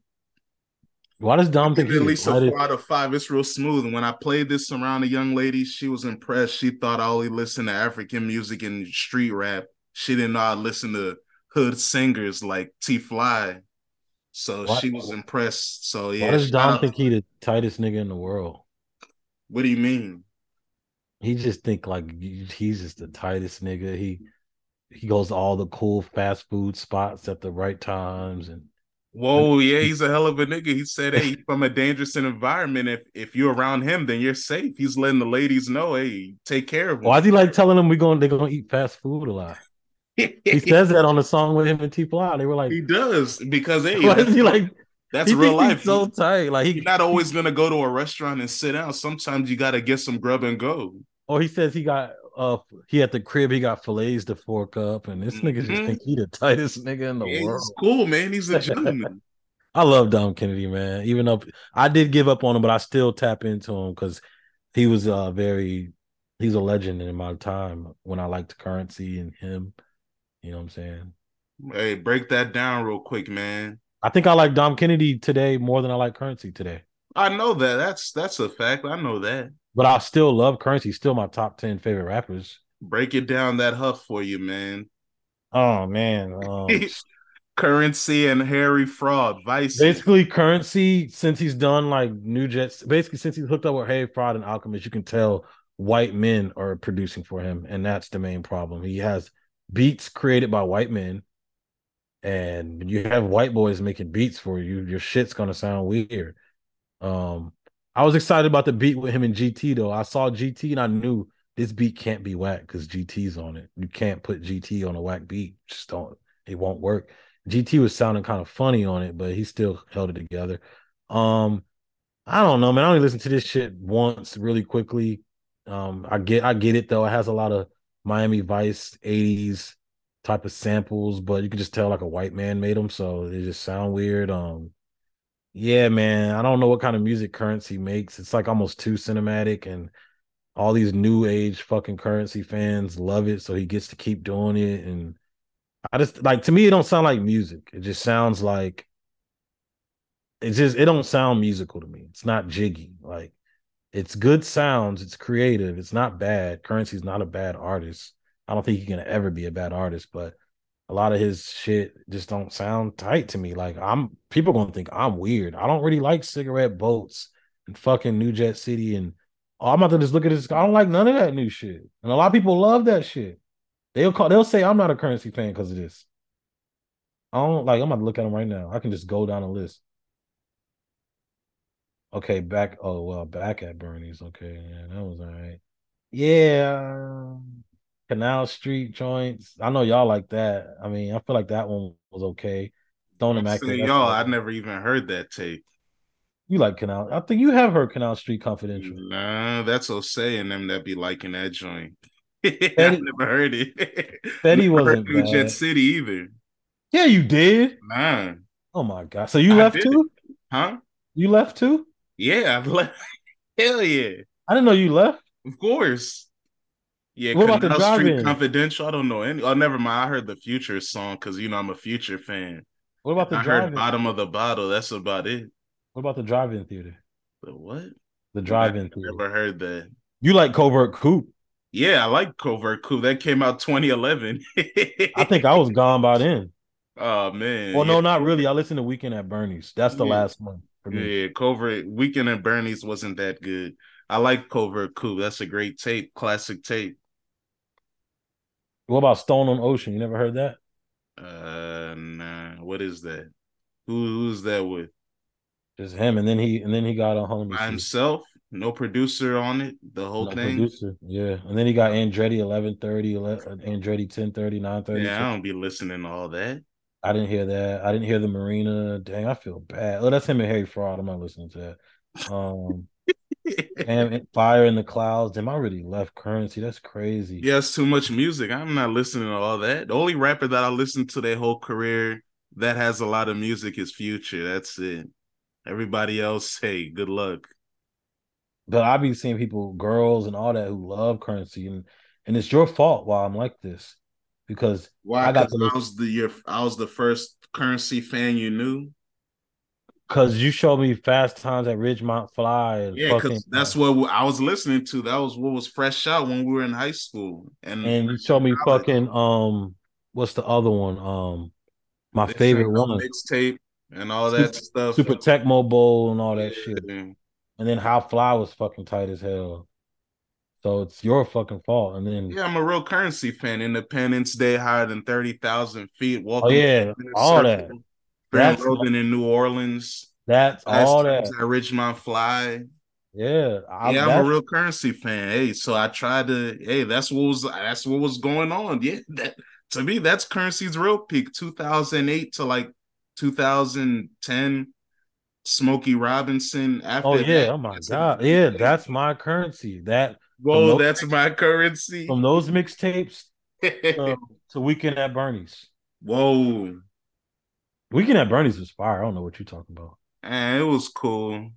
Why does Dom think At least a four out of five. It's real smooth. And when I played this around a young lady, she was impressed. She thought I only listened to African music and street rap. She didn't know I listened to hood singers like T Fly. So Why- she was impressed. So yeah. Why does Dom think he the tightest nigga in the world? what do you mean? He just think like he's just the tightest nigga. He he goes to all the cool fast food spots at the right times and Whoa, yeah, he's a hell of a nigga. He said, "Hey, from a dangerous environment, if if you're around him, then you're safe." He's letting the ladies know, "Hey, take care of him." why is he like telling them we going they're gonna eat fast food a lot? He says that on the song with him and T Fly. They were like, he does because hey, why is he like that's he real life. he's so tight? Like he not always gonna go to a restaurant and sit down. Sometimes you gotta get some grub and go. Or he says he got uh he at the crib he got fillets to fork up and this nigga just Mhm. think he the tightest nigga in the Yeah, world. he's cool, man. He's a gentleman. I love Dom Kennedy, man. Even though I did give up on him, but I still tap into him because he was uh very he's a legend in my time when I liked Curren$y and him. You know what I'm saying? hey, break that down real quick, man. I think I like Dom Kennedy today more than I like Curren$y today. I know that. That's that's a fact. I know that. But I still love Curren$y, still my top 10 favorite rappers. Break it down that huff for you, man. Oh man. Um, Curren$y and Harry Fraud, Vice. basically Curren$y since he's done like new jets basically since he's hooked up with Harry Fraud and Alchemist you can tell white men are producing for him and that's the main problem he has beats created by white men and you have white boys making beats for you your shit's gonna sound weird um I was excited about the beat with him and GT though. I saw GT and I knew this beat can't be whack because GT's on it. You can't put GT on a whack beat. Just don't. It won't work. GT was sounding kind of funny on it, but he still held it together. Um, I don't know, man. I only listened to this shit once really quickly. Um, I get I get it though. It has a lot of Miami Vice 80s type of samples, but you can just tell like a white man made them, so they just sound weird. Um, yeah, man. I don't know what kind of music Curren$y makes. It's like almost too cinematic, and all these new age fucking Curren$y fans love it, so he gets to keep doing it. And I just like to me, it don't sound like music. It just sounds like it's just it don't sound musical to me. It's not jiggy. Like it's good sounds. It's creative. It's not bad. Curren$y's not a bad artist. I don't think he can ever be a bad artist, but a lot of his shit just don't sound tight to me. Like I'm people gonna think I'm weird. I don't really like cigarette boats and fucking New Jet City and oh, I'm about to just look at this. I don't like none of that new shit. And a lot of people love that shit. They'll call they'll say I'm not a Curren$y fan because of this. I don't like I'm about to look at them right now. I can just go down a list. Okay, back oh well, back at Bernie's. Okay, yeah, that was all right. Yeah. Um, Canal Street joints. I know y'all like that. I mean, I feel like that one was okay. Don't imagine y'all. I never even heard that tape. You like Canal? I think you have heard Canal Street Confidential. Nah, that's Osei and them that be liking that joint. I never heard it. Betty wasn't New Jet City either. Yeah, you did. Nah. Oh my god! So you I left too? Huh? You left too? Yeah, I left. Hell yeah! I didn't know you left. Of course. Yeah, what about the Street Confidential? I don't know any. Oh, never mind. I heard the Future song because you know I'm a Future fan. What about the I heard Bottom of the Bottle? That's about it. What about the drive-in theater? The what? The drive-in theater. Never heard that. You like Covert Coupe? Yeah, I like Covert Coupe. That came out 2011. I think I was gone by then. Oh man. Well, yeah. no, not really. I listened to Weekend at Bernie's. That's the yeah. last one for me. Yeah, Covert Weekend at Bernie's wasn't that good. I like Covert Coupe. That's a great tape, classic tape. What about Stone on Ocean? You never heard that? Uh, nah. What is that? Who who's that with? Just him, and then he and then he got a home by himself. No producer on it. The whole no thing. Producer, yeah. And then he got Andretti 1130, Andretti 1030, 930. Yeah, I don't be listening to all that. I didn't hear that. I didn't hear the Marina. Dang, I feel bad. Oh, that's him and Harry Fraud. I'm not listening to that. Um, and fire in the clouds. Damn, I really left Curren$y. That's crazy. Yeah, it's too much music. I'm not listening to all that. The only rapper that I listened to their whole career that has a lot of music is Future. That's it. Everybody else, hey, good luck. But I be seeing people, girls and all that, who love Curren$y, and and it's your fault why I'm like this, because why I got to I was the your I was the first Curren$y fan you knew. Cause you showed me Fast Times at Ridgemont Fly. yeah, because that's what I was listening to. That was what was fresh out when we were in high school. And and you showed me fucking um, what's the other one? Um, my favorite one mixtape and all that Super, stuff. Super Tecmo Bowl and all that yeah. shit. And then How Fly was fucking tight as hell. So it's your fucking fault. And then yeah, I'm a real Curren$y fan. Independence Day higher than thirty thousand feet. Walking oh yeah, all that. Grand Roden in New Orleans. That's all that. At Ridgemont Fly. Yeah, I, yeah, I'm a real Curren$y fan. Hey, so I tried to. Hey, that's what was that's what was going on. Yeah, that to me that's Curren$y's real peak, 2008 to like 2010. Smokey Robinson. After oh yeah, that, oh my god, yeah, that's my Curren$y. That whoa, that's my Curren$y from those mixtapes to, to Weekend at Bernie's. Whoa, Weekend at Bernie's was fire. I don't know what you're talking about. And it was cool.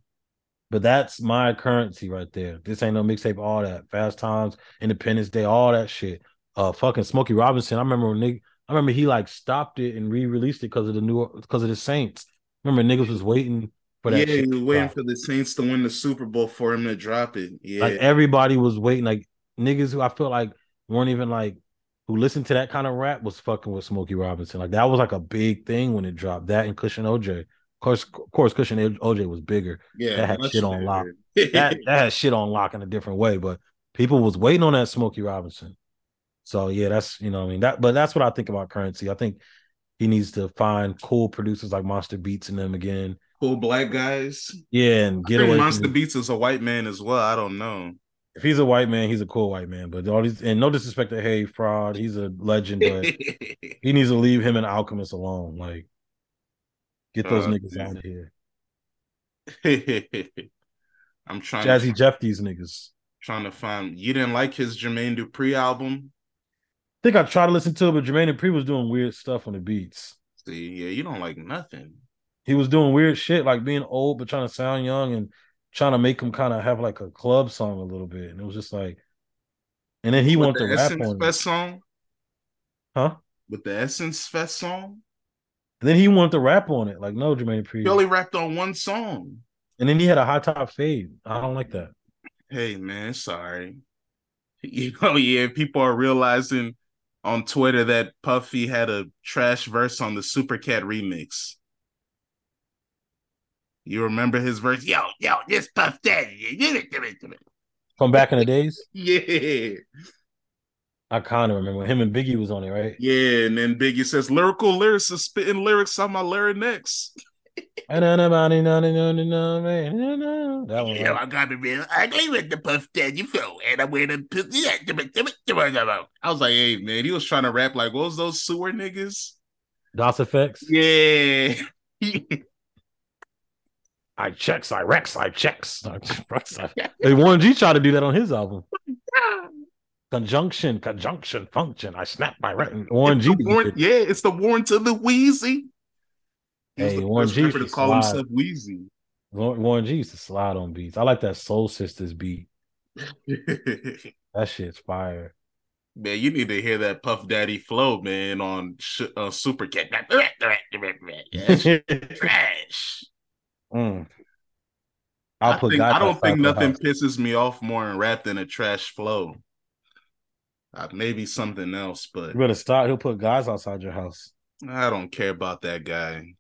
But that's my Curren$y right there. This ain't no mixtape, all that. Fast Times, Independence Day, all that shit. Uh fucking Smokey Robinson. I remember when nigga, I remember he like stopped it and re-released it because of the new because of the Saints. Remember niggas was waiting for that. Yeah, he was waiting for the Saints to win the Super Bowl for him to drop it. Yeah. Like everybody was waiting. Like niggas who I feel like weren't even like who listened to that kind of rap was fucking with Smokey Robinson. Like that was like a big thing when it dropped. That and and OJ. Of course, of course, and OJ was bigger. Yeah, that had shit on lock. that that had shit on lock in a different way. But people was waiting on that Smokey Robinson. So yeah, that's you know I mean that. But that's what I think about Curren$y. I think he needs to find cool producers like Monsta Beatz in them again. Cool black guys. Yeah, and I get think away. Monsta Beatz is a white man as well. I don't know. If he's a white man, he's a cool white man. But all these and no disrespect to Harry Fraud, he's a legend, but he needs to leave him and Alchemist alone. Like, get those Oh, niggas out of here. I'm trying Jazzy to, Jeff, these niggas. trying to find. You didn't like his Jermaine Dupri album? I think I tried to listen to it, but Jermaine Dupri was doing weird stuff on the beats. See, yeah, you don't like nothing. He was doing weird shit, like being old but trying to sound young and trying to make him kind of have like a club song a little bit. And it was just like, and then he With wanted the to rap Essence on it, Fest song? huh? With the Essence Fest song? And then he wanted to rap on it. Like, no, Jermaine Dupri. He only rapped on one song. And then he had a high top fade. I don't like that. Hey man, sorry. You know, yeah, people are realizing on Twitter that Puffy had a trash verse on the Supercat remix. You remember his verse? Yo, yo, this Puff Daddy. Give it, give it, give it. From back in the days, Yeah. I kind of remember him and Biggie was on it, right? Yeah, and then Biggie says lyrical lyricists spitting lyrics on my larynx. That one. Yeah, right? I got me real ugly with the Puff Daddy flow, and I'm wearing i was like, hey man, he was trying to rap like what was those sewer niggas? Das EFX. Yeah. I checks, I wrecks, I checks. I wrecks, I- Hey, G tried to do that on his album. Conjunction, conjunction, function. I snap my ret. Warren G. Warren- yeah, it's the Warren to the Wheezy. He Hey, Warren G to call slide. himself Wheezy. Warren G used to slide on beats. I like that Soul Sisters beat. That shit's fire. man, you need to hear that Puff Daddy flow, man, on sh- uh, Super Cat. Trash. Mm. I'll I, put think, guys I don't think nothing house. pisses me off more in rap than a trash flow. Uh, maybe something else, but You better stop. He'll put guys outside your house. I don't care about that guy.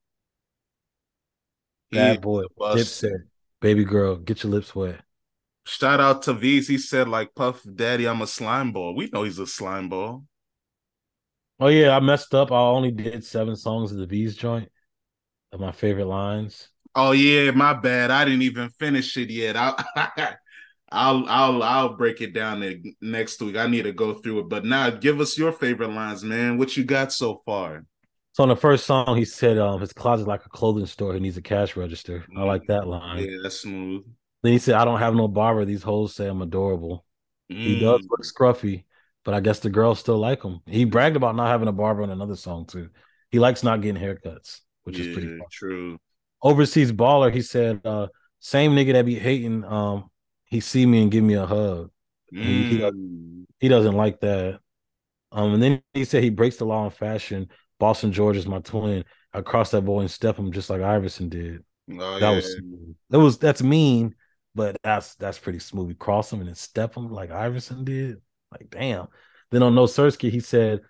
He boy. Dipset. Baby girl, get your lips wet. Shout out to Veeze. He said like Puff Daddy, I'm a slime ball. We know he's a slime ball. Oh yeah, I messed up. I only did seven songs of the Veeze joint of my favorite lines. Oh yeah, my bad. I didn't even finish it yet. I'll I'll I'll I'll break it down next week. I need to go through it. But now give us your favorite lines, man. What you got so far? So on the first song, he said um his closet like a clothing store. He needs a cash register. I like that line. Yeah, that's smooth. Then he said, I don't have no barber. These hoes say I'm adorable. He Mm, does look scruffy, but I guess the girls still like him. He bragged about not having a barber on another song too. He likes not getting haircuts, which is pretty yeah, fun. true. Overseas baller, he said, uh, same nigga that be hating, um, he see me and give me a hug. He- he does- Mm. He doesn't like that. Um, and then he said he breaks the law in fashion. Boston George is my twin. I cross that boy and step him just like Iverson did. Oh, That yeah. was. That was that's mean, but that's that's pretty smooth. You cross him and then step him like Iverson did. Like damn. Then on No Sersky, he said,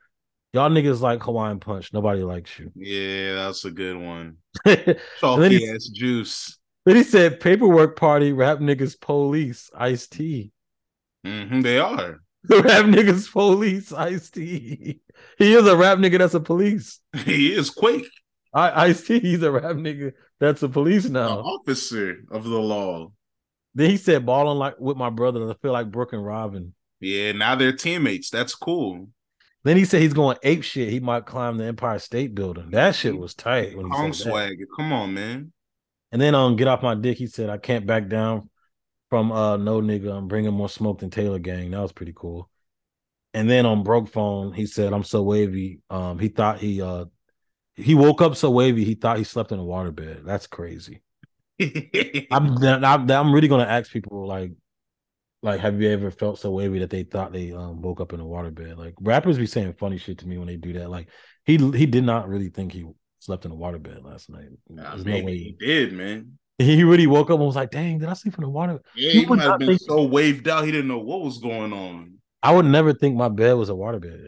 "Y'all niggas like Hawaiian Punch. Nobody likes you." yeah, that's a good one. then he, ass juice. then he said, "Paperwork party, rap niggas, police, Ice T, hmm they are. The rap niggas, police, Ice T." He is a rap nigga that's a police. he is Quake, I Ice T, he's a rap nigga that's a police an now. officer of the law. Then he said, "Balling like with my brother, I feel like Brook and Robin." Yeah, now they're teammates. That's cool. Then he said he's going ape shit. He might climb the Empire State Building. That shit was tight when he said swag. Come on, man. And then um, get off my dick. He said I can't back down from uh no nigga. I'm bringing more smoke than Taylor Gang. That was pretty cool. And then on broke phone, he said I'm so wavy. Um, he thought he uh he woke up so wavy. He thought he slept in a waterbed. That's crazy. I'm I'm, I'm really gonna ask people like. Like, have you ever felt so wavy that they thought they um, woke up in a waterbed? Like, rappers be saying funny shit to me when they do that. Like, he he did not really think he slept in a waterbed last night. Nah, There's no way. he did, man. He really woke up and was like, "Dang, did I sleep in the water?" Yeah, he would might have not been so waved out he didn't know what was going on. I would never think my bed was a waterbed.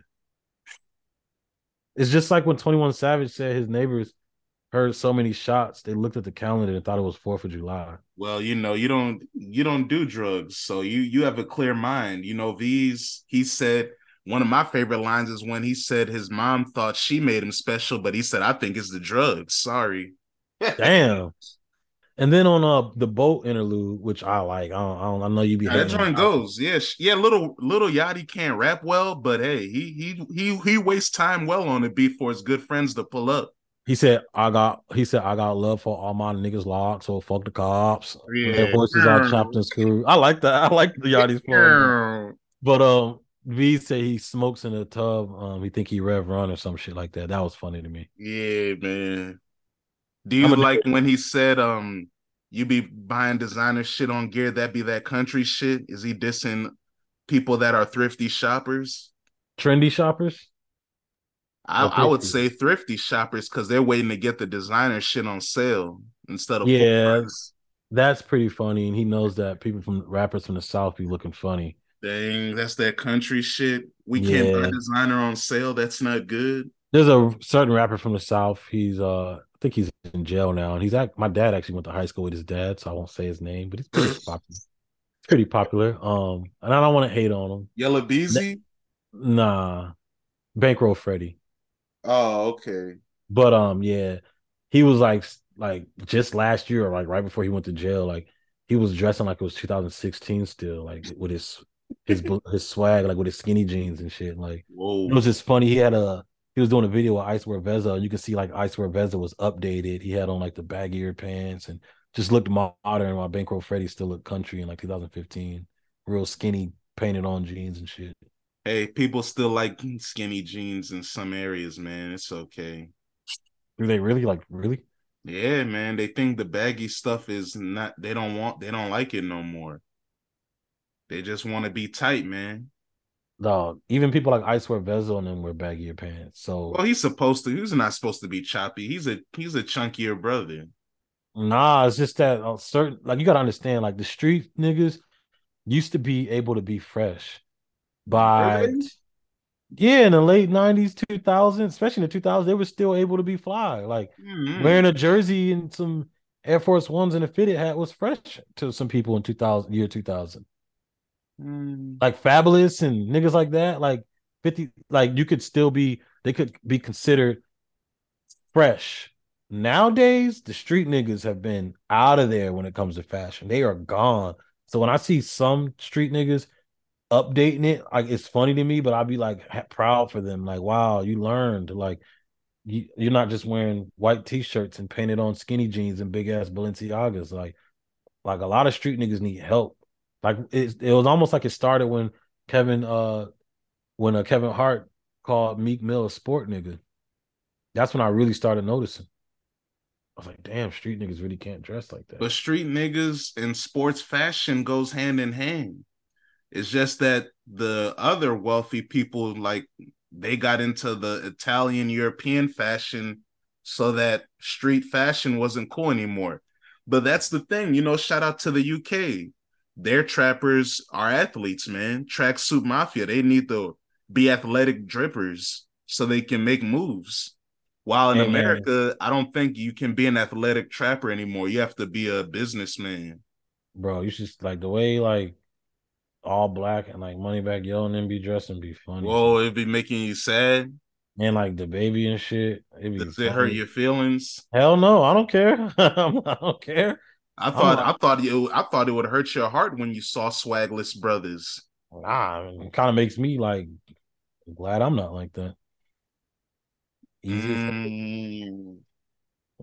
It's just like when Twenty One Savage said his neighbors heard so many shots, they looked at the calendar and thought it was Fourth of July. Well, you know, you don't you don't do drugs, so you you have a clear mind. You know, these he said one of my favorite lines is when he said his mom thought she made him special, but he said, I think it's the drugs. Sorry. Damn, And then on uh the boat interlude, which I like, I don't, I, don't, I know you be. Yeah, that joint goes, yeah, yeah. Little little Yachty can't rap well, but hey, he he he he wastes time well on the beat for his good friends to pull up. He said, "I got." He said, "I got love for all my niggas locked, so fuck the cops. Yeah. Their horses all chopped and screwed." I like that. I like the Yachty's flow. But um, V said he smokes in a tub. Um, he think he Rev Run or some shit like that. That was funny to me. Yeah, man. Do you like when he said, um, you be buying designer shit on gear that be that country shit? Is he dissing people that are thrifty shoppers? Trendy shoppers? I, I would say thrifty shoppers because they're waiting to get the designer shit on sale instead of yeah. That's pretty funny, and he knows that people from rappers from the south be looking funny. Dang, that's that country shit. We can't buy designer on sale. That's not good. There's a certain rapper from the south. He's uh I think he's in jail now, and he's at My dad actually went to high school with his dad, so I won't say his name, but he's pretty popular. Pretty popular. Um, and I don't want to hate on him. Yella Beezy. Nah, Bankroll Freddie. Oh, okay. But um, yeah, he was like like just last year, or like right before he went to jail, like he was dressing like it was 2016 still, like with his his his swag, like with his skinny jeans and shit. Like Whoa. it was just funny. He had a he was doing a video with Icewear Vezzo, and you can see like Icewear Vezzo was updated. He had on like the baggier pants and just looked modern while Bankroll Freddie still looked country in like 2015. Real skinny painted on jeans and shit. Hey, people still like skinny jeans in some areas, man. It's okay. Do they really like really? Yeah, man. They think the baggy stuff is not they don't want they don't like it no more. They just want to be tight, man. Dog, even people like Icewear Vezzo and them wear baggier pants. So well, he's supposed to. He's not supposed to be choppy. He's a he's a chunkier brother. Nah, it's just that uh, certain like you gotta understand, like the street niggas used to be able to be fresh, but really? yeah, in the late nineties, two thousand, especially in the two thousands, they were still able to be fly. Like mm-hmm. wearing a jersey and some Air Force Ones and a fitted hat was fresh to some people in two thousand year two thousand. Mm. Like fabulous and niggas like that, like 50, like you could still be, they could be considered fresh. Nowadays, the street niggas have been out of there when it comes to fashion. They are gone. So when I see some street niggas updating it, like it's funny to me, but I'd be like proud for them. Like, wow, you learned. Like, you, you're not just wearing white t-shirts and painted on skinny jeans and big ass Balenciagas. Like, like a lot of street niggas need help like it, it was almost like it started when Kevin uh when uh, Kevin Hart called Meek Mill a sport nigga. That's when I really started noticing. I was like, damn, street niggas really can't dress like that. But street niggas and sports fashion goes hand in hand. It's just that the other wealthy people, like they got into the Italian European fashion so that street fashion wasn't cool anymore. But that's the thing, you know, shout out to the UK their trappers are athletes, man. Tracksuit mafia. They need to be athletic drippers so they can make moves. While in hey, America. I don't think you can be an athletic trapper anymore. You have to be a businessman. Bro, you should like the way like all black and like Moneybagg Yo and then be dressed and be funny. Whoa, it'd be making you sad. And like the baby and shit. It'd Does it hurt your feelings? Hell no, I don't care. I don't care. I thought I thought you I thought it would hurt your heart when you saw Swagless Brothers. Nah, it kind of makes me like glad I'm not like that. Mm.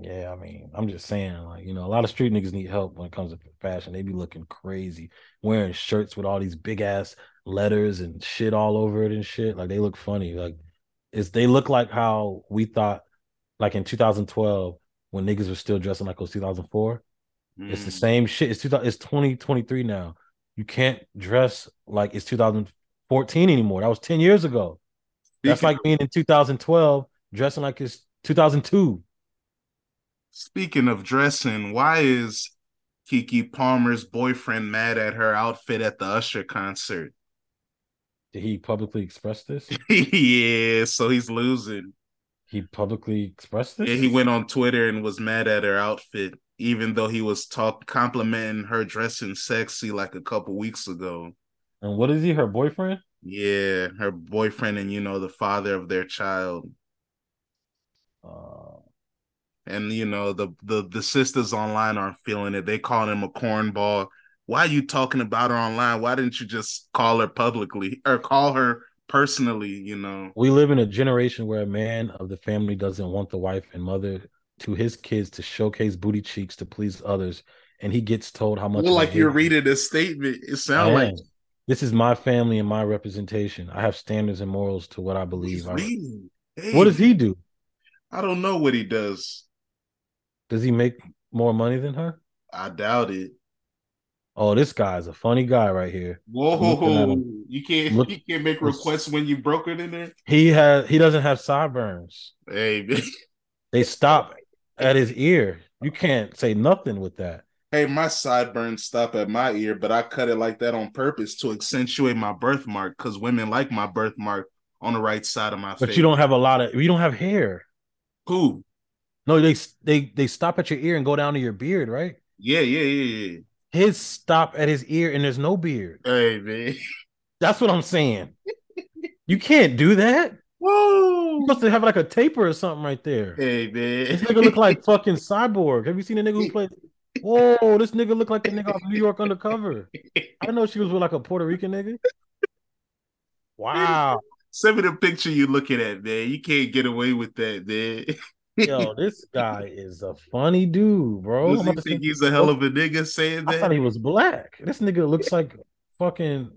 Yeah, I mean, I'm just saying, like, you know, a lot of street niggas need help when it comes to fashion. They be looking crazy, wearing shirts with all these big ass letters and shit all over it and shit. Like they look funny. Like it's they look like how we thought like in 2012 when niggas were still dressing like it was 2004. Mm. It's the mm. same shit. It's 2000, it's 2023 now. You can't dress like it's 2014 anymore. That was 10 years ago. Speaking That's like being in 2012 dressing like it's 2002. Speaking of dressing, why is Keke Palmer's boyfriend mad at her outfit at the Usher concert? Did he publicly express this? yeah, so he's losing. He publicly expressed this? Yeah, he went on Twitter and was mad at her outfit even though he was talk complimenting her dressing sexy like a couple weeks ago. And what is he? Her boyfriend? Yeah, her boyfriend, and you know the father of their child. Uh, and you know the the the sisters online aren't feeling it. They calling him a cornball. Why are you talking about her online? Why didn't you just call her publicly or call her personally? You know, We live in a generation where a man of the family doesn't want the wife and mother to his kids to showcase booty cheeks to please others, and he gets told how much. well, like you're reading a statement. It sounds like this is my family and my representation. I have standards and morals to what I believe. I. Hey, what does he do? I don't know what he does. Does he make more money than her? I doubt it. Oh, this guy's a funny guy right here. Whoa, you can't Look- you can't make requests when you broke it in there. He has he doesn't have sideburns. Hey, man. They stop at his ear. You can't say nothing with that. hey, my sideburns stop at my ear, but I cut it like that on purpose to accentuate my birthmark because women like my birthmark on the right side of my face. But you don't have a lot of you don't have hair. who? No, they they they stop at your ear and go down to your beard, right? Yeah, yeah, yeah, yeah. His stop at his ear and there's no beard. Hey, man. That's what I'm saying. You can't do that. Whoa. Supposed to have like a taper or something right there. Hey, man. This nigga look like fucking cyborg. Have you seen a nigga who played? Whoa, this nigga look like the nigga off New York Undercover. I know she was with like a Puerto Rican nigga. Wow, Send me the picture you looking at, man. You can't get away with that, man. Yo, this guy is a funny dude, bro. Does he think say- he's a hell of a nigga saying that? I thought he was black. This nigga looks like fucking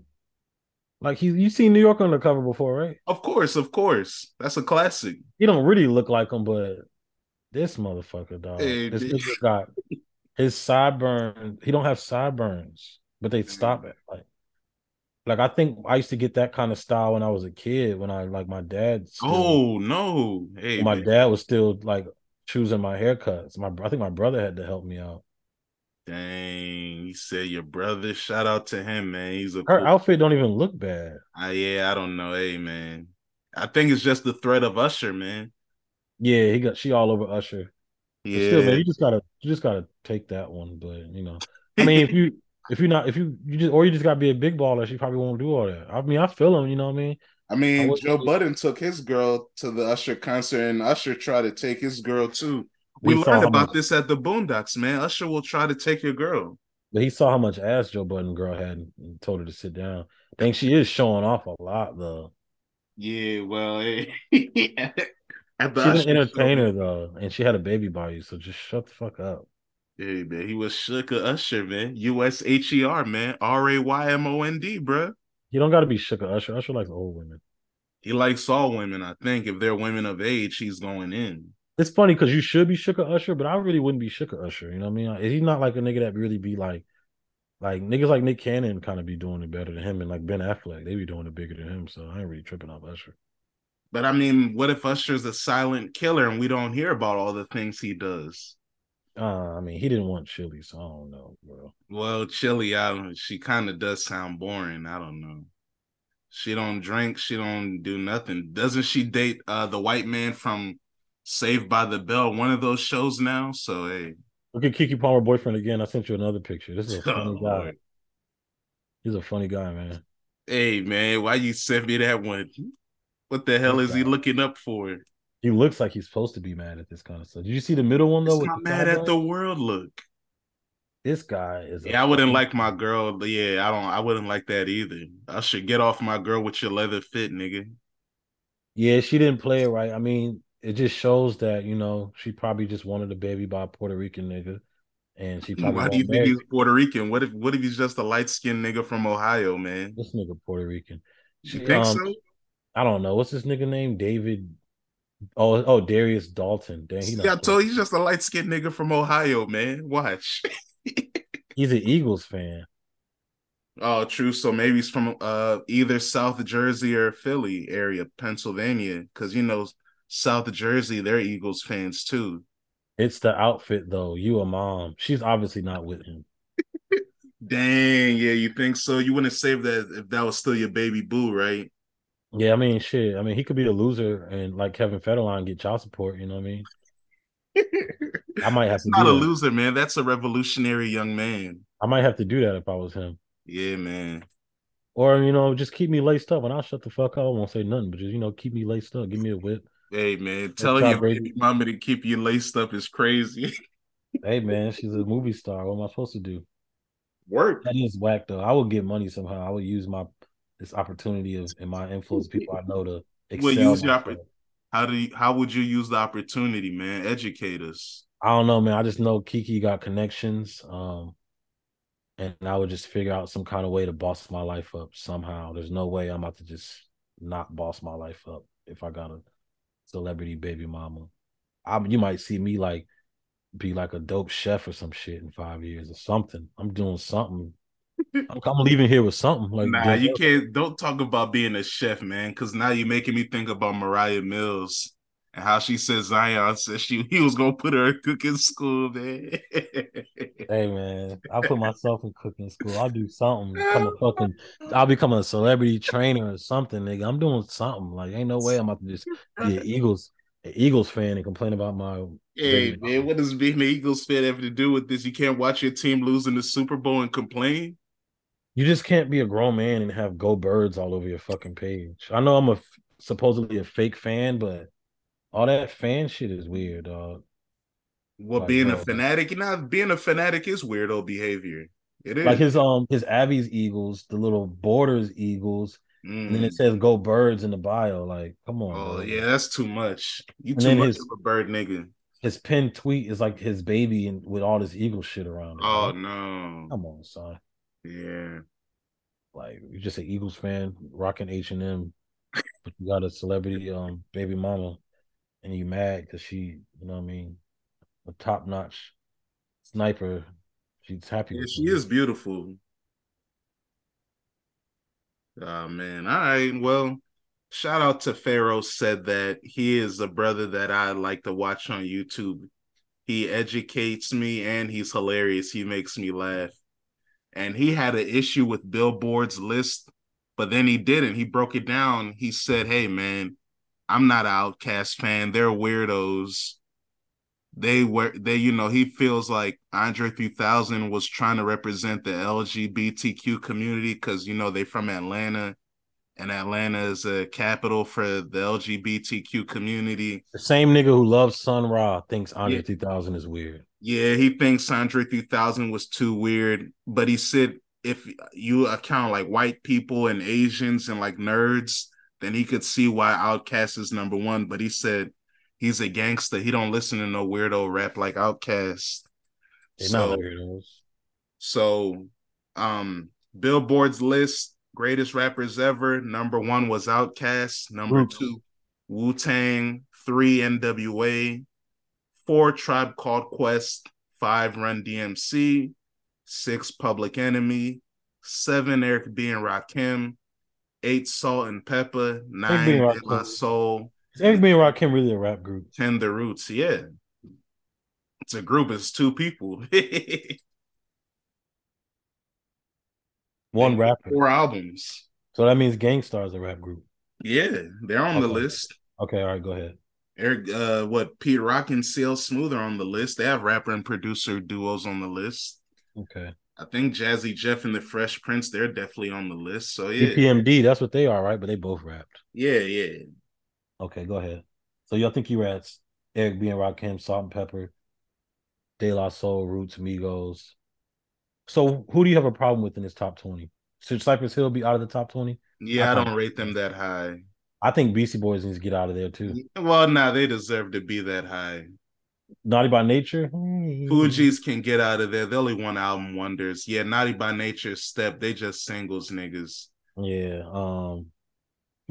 like he. You seen New York Undercover before, right? Of course, of course. That's a classic. He don't really look like him, but this motherfucker, dog. Hey, this nigga got his sideburns. He don't have sideburns, but they stop it. Like, like I think I used to get that kind of style when I was a kid. When I like my dad. Still, Oh no! Hey, my man. dad was still like choosing my haircuts. My I think my brother had to help me out. dang! You said your brother. Shout out to him, man. He's a Her cool- outfit don't even look bad. Ah, yeah, I don't know. Hey, man. I think it's just the threat of Usher, man. Yeah, he got she all over Usher. But Yeah, Still, man, you just gotta you just gotta take that one. But you know, I mean, if you if you're not if you you just or you just gotta be a big baller, she probably won't do all that. I mean, I feel him. You know what I mean? I mean, I was- Joe Budden took his girl to the Usher concert, and Usher tried to take his girl too. We He learned about much- this at the Boondocks, man. Usher will try to take your girl. But he saw how much ass Joe Budden girl had and told her to sit down. I think she is showing off a lot though. Yeah, well, hey. at She's Usher an show, entertainer though, and she had a baby by you, so just shut the fuck up. Hey, man, he was shook at Usher, man. U S H E R, man. R A Y M O N D, bruh. You don't gotta be shook at Usher. Usher likes old women. He likes all women, I think. If they're women of age, he's going in. It's funny because you should be shook at Usher, but I really wouldn't be shook at Usher. You know what I mean? He's not like a nigga that really be like, like niggas like Nick Cannon kind of be doing it better than him, and like Ben Affleck, they be doing it bigger than him. So I ain't really tripping off Usher. But I mean, what if Usher's a silent killer and we don't hear about all the things he does? Uh, I mean, he didn't want Chilli, so I don't know, bro. Well, Chilli, I don't, she kind of does sound boring. I don't know. She don't drink. She don't do nothing. Doesn't she date uh the white man from Saved by the Bell? One of those shows now. So hey, Look at Keke Palmer boyfriend again. I sent you another picture. This is a funny Oh, guy. Lord. He's a funny guy, man. hey man, why you sent me that one? What the hell is he looking up for? He looks like he's supposed to be mad at this kind of stuff. Did you see the middle one though? He's not mad at sideburn? the world. Look, This guy is. yeah, I wouldn't fucking- like my girl. But yeah, I don't. I wouldn't like that either. I should get off my girl with your leather fit, nigga. Yeah, she didn't play it right. I mean, it just shows that you know she probably just wanted a baby by a Puerto Rican nigga, and she probably Why do you think he's Puerto Rican? What if what if he's just a light skinned nigga from Ohio, man? this nigga Puerto Rican. You think Um, so? I don't know what's this nigga name. David. Oh, oh, Darius Dalton. Dang, he Yeah, I told you he's just a light skinned nigga from Ohio, man. Watch. he's an Eagles fan. oh, true. So maybe he's from uh either South Jersey or Philly area, Pennsylvania, because you know South Jersey, they're Eagles fans too. It's the outfit though. You a mom. She's obviously not with him. Dang, yeah, you think so? You wouldn't save that if that was still your baby boo, right? Yeah, I mean, shit. I mean, he could be a loser and like Kevin Federline get child support. You know what I mean? I might have to not do a that. loser, man. That's a revolutionary young man. I might have to do that if I was him. Yeah, man. Or you know, just keep me laced up, and I'll shut the fuck up. I won't say nothing, but just you know, keep me laced up. Give me a whip. Hey man, telling your baby mama to keep you laced up is crazy. hey man, she's a movie star. What am I supposed to do? Work. That is whack though. I would get money somehow. I would use my this opportunity of and my influence people I know to excel. Well, use your how do you, how would you use the opportunity, man? Educate us. I don't know, man. I just know Kiki got connections. Um, and I would just figure out some kind of way to boss my life up somehow. There's no way I'm about to just not boss my life up if I got a celebrity baby mama. I you might see me like be like a dope chef or some shit in five years or something. I'm doing something. I'm, I'm leaving here with something. Like nah, you can't. Don't talk about being a chef, man, because now you're making me think about Moriah Mills and how she said Zion said she he was gonna put her in cooking school, man. hey man, I put myself in cooking school. I'll do something. Become a fucking I'll become a celebrity trainer or something, nigga. I'm doing something. Like ain't no way I'm about to just be an Eagles an Eagles fan and complain about my Hey man, what does being an Eagles fan have to do with this? You can't watch your team lose in the Super Bowl and complain. You just can't be a grown man and have go birds all over your fucking page. I know I'm a supposedly a fake fan, but all that fan shit is weird, dog. Well, like, being bro, a fanatic, you know, being a fanatic is weirdo behavior. It is like his um his Abby's Eagles, the little borders Eagles, mm. and then it mm. says "Go Birds" in the bio. Like, come on. Oh bro. yeah, that's too much. You and too much his, of a bird nigga. His pinned tweet is like his baby and with all this Eagle shit around it. Oh right? no! Come on, son. Yeah. Like you're just an Eagles fan, rocking H and M, but you got a celebrity um baby mama and you mad because she, you know what I mean, a top notch sniper. She's happy. Yeah, she is beautiful. Oh man. All right. Well, shout out to Pharaoh said that he is a brother that I like to watch on YouTube. He educates me and he's hilarious. He makes me laugh. And he had an issue with Billboard's list, but then he didn't. He broke it down. He said, Hey man, I'm not an OutKast fan. They're weirdos. They were they, you know, he feels like Andre 3000 was trying to represent the LGBTQ community because you know they're from Atlanta, and Atlanta is a capital for the LGBTQ community. The same nigga who loves Sun Ra thinks Andre yeah. 3000 is weird. Yeah, he thinks Andre 3000 was too weird, but he said if you account like white people and Asians and like nerds, then he could see why OutKast is number one. But he said he's a gangster. He don't listen to no weirdo rap like OutKast. They're so, not weirdos. So, um, Billboard's list greatest rappers ever. Number one was OutKast. Number two, Wu Tang. Three, N.W.A. Four, Tribe Called Quest. Five, Run DMC. Six, Public Enemy. Seven, Eric B and Rakim eight Salt-N-Pepa, nine De La Soul. Is Eric B and Rakim really a rap group? Ten The Roots, yeah. It's a group, it's two people. One rapper. Four albums. So that means Gang Starr is a rap group. Yeah, they're on okay. the list. Okay, all right, go ahead. Eric, uh, what Pete Rock and CL Smooth are on the list. They have rapper and producer duos on the list. Okay. I think Jazzy Jeff and the Fresh Prince, they're definitely on the list. So yeah. EPMD, that's what they are, right? But they both rapped. Yeah, yeah. Okay, go ahead. So y'all think you rats Eric B and Rakim, Salt-N-Pepa, De La Soul, Roots, Migos. So who do you have a problem with in this top 20? Should Cypress Hill be out of the top 20? Yeah, I, I don't rate them that high. I think Beastie Boys needs to get out of there too. Well, now nah, they deserve to be that high. Naughty by Nature. Fugees can get out of there. They only one album wonders. Yeah, Naughty by Nature, Step. They just singles niggas. Yeah. Um,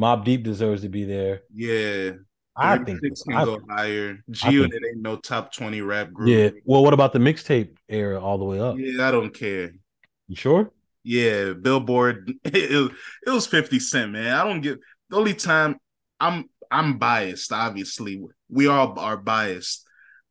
Mobb Deep deserves to be there. Yeah. I think can I, go higher. G Unit ain't no top twenty rap group. Yeah. Well, what about the mixtape era all the way up? Yeah, I don't care. You sure? Yeah, Billboard. It, it was Fifty Cent, man. I don't get the only time I'm I'm biased. Obviously, we all are biased.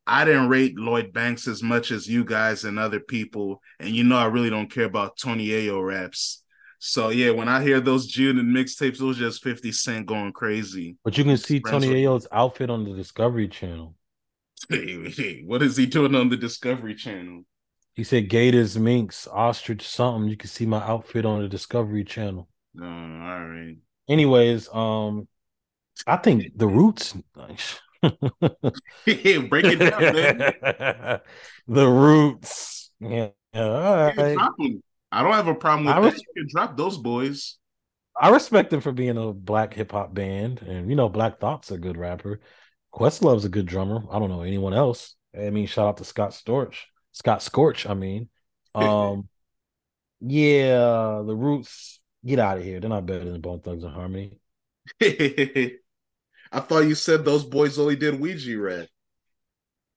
I didn't rate Lloyd Banks as much as you guys and other people. And you know, I really don't care about Tony Yayo raps. So yeah, when I hear those June and mixtapes, it was just 50 Cent going crazy. But you can see Tony Yayo's outfit on the Discovery Channel. Hey, hey, what is he doing on the Discovery Channel? He said gators, minks, ostrich, something. You can see my outfit on the Discovery Channel. Oh, all right. Anyways, um, I think the Roots. Break it down, man. the Roots. Yeah. All Yeah, right. I don't have a problem with I that. You can drop those boys. I respect them for being a black hip hop band, and you know, Black Thought's a good rapper. Questlove's a good drummer. I don't know anyone else. I mean, shout out to Scott Storch, Scott Scorch. I mean, um, yeah, the Roots. Get out of here. They're not better than Bone Thugs-n-Harmony. I thought you said those boys only did Ouija rap.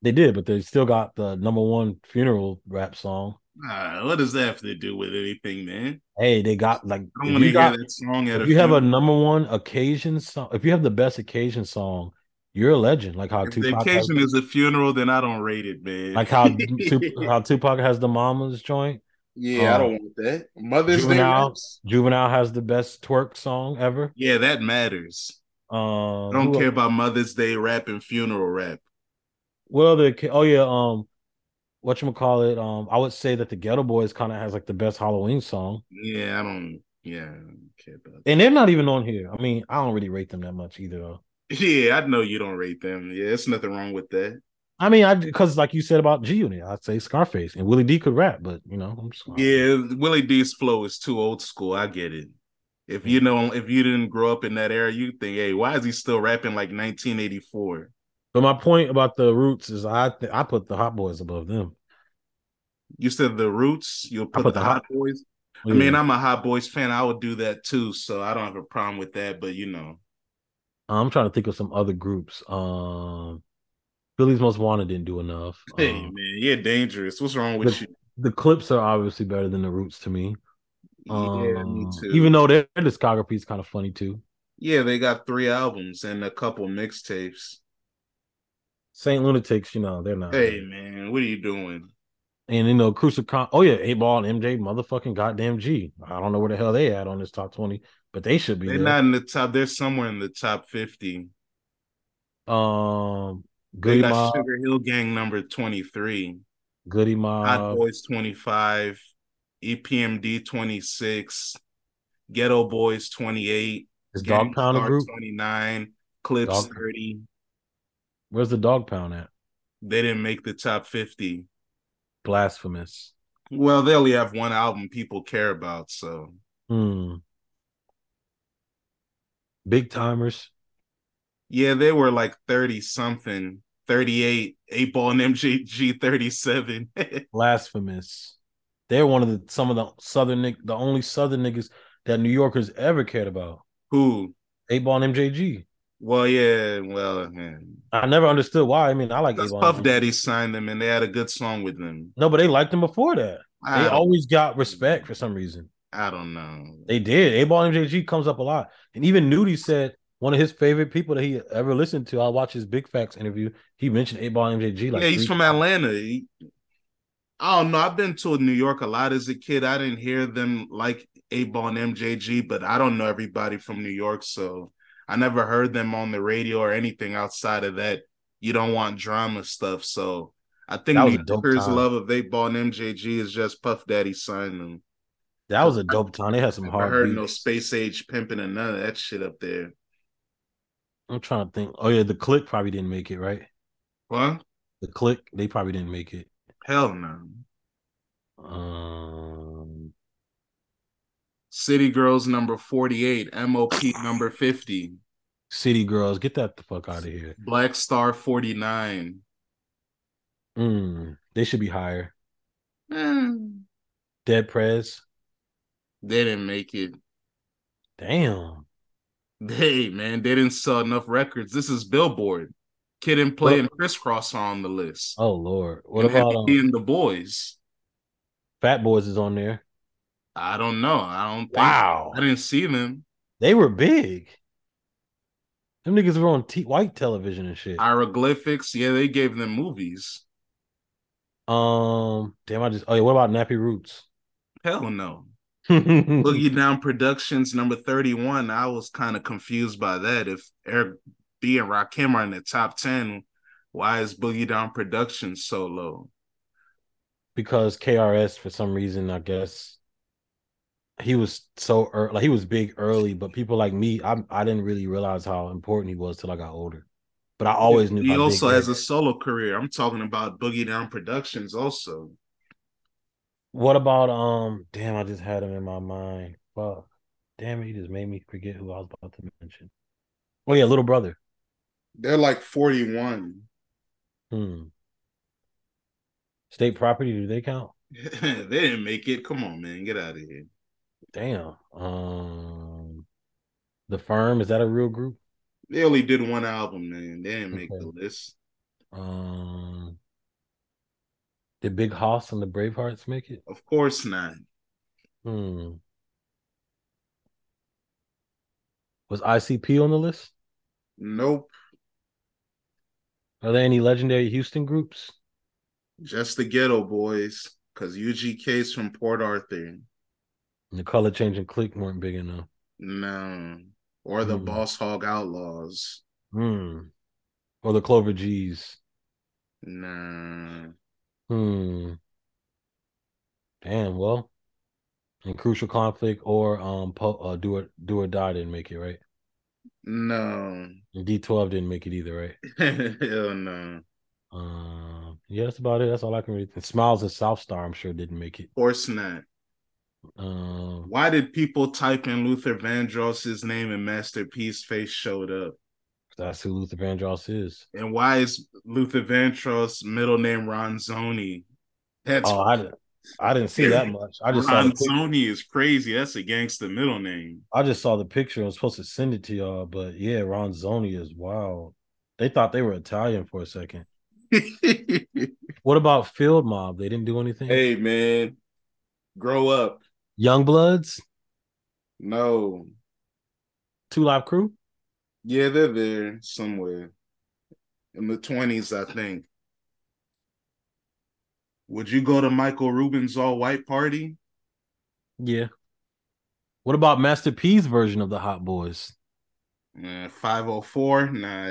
They did, but they still got the number one funeral rap song. Ah, what does that have to do with anything, man? Hey, they got like I don't want to you hear got that song at if a you have a number one occasion song, if you have the best occasion song, you're a legend. Like how If the Tupac has, occasion is a funeral, then I don't rate it, man. like how Tup- how Tupac has the mama's joint. Yeah, I um, don't want that. Mother's Day Juvenile. raps? Juvenile has the best twerk song ever. Yeah, that matters. Um, I don't care about Mother's Day rap and funeral rap. Well, the oh yeah, um, what you call it? Um, I would say that the Geto Boys kind of has like the best Halloween song, Yeah, I don't. Yeah, I don't care about. That. and they're not even on here. I mean, I don't really rate them that much either. Though. Yeah, I know you don't rate them. Yeah, it's nothing wrong with that. I mean, I because like you said about G Unit, I'd say Scarface and Willie D could rap, but you know, I'm sorry. Yeah, Willie D's flow is too old school. I get it. If you know, if you didn't grow up in that era, you think, hey, why is he still rapping like 1984? But my point about the Roots is I th- I put the Hot Boys above them. You said the Roots. You'll put, put the, the Hot Hot- Boys. I mean, I'm a Hot Boys fan. I would do that too, so I don't have a problem with that. But you know, I'm trying to think of some other groups. Um, Philly's Most Wanted didn't do enough. hey Um, man, you're dangerous. What's wrong with the- you? the Clipse are obviously better than the Roots to me. yeah, me Um, too. Even though their discography is kind of funny too. yeah, they got three albums and a couple mixtapes. Saint Lunatics, you know, they're not. Hey man, what are you doing? And you know, Crucial Con. Oh yeah, Eight Ball and MJ, motherfucking goddamn G. I don't know where the hell they at on this top twenty, but they should be They're there. not in the top. They're somewhere in the top 50. um, Goodie got Mob, Sugar Hill Gang number 23. Goodie Mob. Hot Boys 25, EPMD 26, Geto Boys 28, is Dog Pound a group? 29, Clipse Dog- 30. Where's the Dog Pound at? They didn't make the top 50. Blasphemous. Well, they only have one album people care about, so Hmm. Big Tymers. Yeah, they were like 30 something, 38, 8 ball and MJG 37. Blasphemous. They're one of the some of the southern the only southern niggas that New Yorkers ever cared about. Who? Eight Ball and MJG. Well, yeah, well, man. I never understood why. I mean, I like Because Eight Ball. Puff. Daddy signed them and they had a good song with them. No, but they liked them before that. I They always got respect for some reason. I don't know. They did. Eight Ball and MJG comes up a lot. And even Nudy said one of his favorite people that he ever listened to, I watched his Big Facts interview. He mentioned Eight Ball MJG like yeah, he's from Atlanta. He- I don't know. I've been to New York a lot as a kid. I didn't hear them like Eight Ball and MJG, but I don't know everybody from New York, so I never heard them on the radio or anything outside of that. You don't want drama stuff, so I think New Yorkers' love of Eight Ball and MJG is just Puff Daddy signed them. That was a dope time. They had some hard. I heard beats. no space age pimping and none of that shit up there. I'm trying to think. Oh yeah, the click probably didn't make it, right? What? The click, they probably didn't make it. Hell no. Um City Girls number 48, MOP number 50, City Girls, get that the fuck out of here. Black Star 49. Mm, they should be higher. Eh, Dead Prez. they didn't make it. Damn. Hey, man, they didn't sell enough records. This is Billboard. Kid and Play and Kris Kross are on the list. Oh Lord. What and about Heavy um, and the Boys? Fat Boys is on there? I don't know. I don't think Wow. I didn't see them. They were big. Them niggas were on t- white television and shit. Hieroglyphics, yeah, they gave them movies. Um, damn, I just. Oh yeah, what about Nappy Roots? Hell no. Boogie. Down Productions number 31. I was kind of confused by that. If Eric B and Rakim are in the top 10, why is Boogie Down Productions so low? because KRS for some reason, I guess, he was so early, like he was big early, but people like me, I I didn't really realize how important he was till I got older. But I always knew He also has a solo career. I'm talking about Boogie Down Productions also. What about um? Damn, I just had him in my mind. Fuck. Damn it, he just made me forget who I was about to mention. Oh yeah, little brother. They're like 41. Hmm. State property, do they count? they didn't make it. Come on, man. Get out of here. Damn. Um, the firm is that a real group? They only did one album, man. They didn't make Okay. the list. Um, did Big Hoss and the Bravehearts make it? Of course not. Hmm. Was ICP on the list? Nope. Are there any legendary Houston groups? Just the Geto Boys. Because UGK's from Port Arthur. And the color changing clique weren't big enough. No. Or the Hmm. Boss Hog Outlaws. Hmm. Or the Clover G's. Nah. Hmm. Damn. Well, in crucial conflict or um, po- uh, do it, do or die didn't make it right. No. D twelve didn't make it either, right? Hell no. Um, yeah, that's about it. That's all I can read. And Smiles and South Star, I'm sure didn't make it. Of course not. Um, Why did people type in Luther Vandross's name and Master P's face showed up? That's who Luther Vandross is. And why is Luther Vandross middle name Ronzoni? That's Oh, I didn't, I didn't see that much. I just saw the pic- Ronzoni is crazy. That's a gangster middle name. I just saw the picture. I was supposed to send it to y'all, but yeah, Ronzoni is wild. They thought they were Italian for a second. What about Field Mob? They didn't do anything. hey man, grow up. Young Bloods, No. Two Live Crew. Yeah, they're there somewhere. In the twenties, I think. Would you go to Michael Rubin's all white party? Yeah. What about Master P's version of the Hot Boys? Uh, 504? Nah,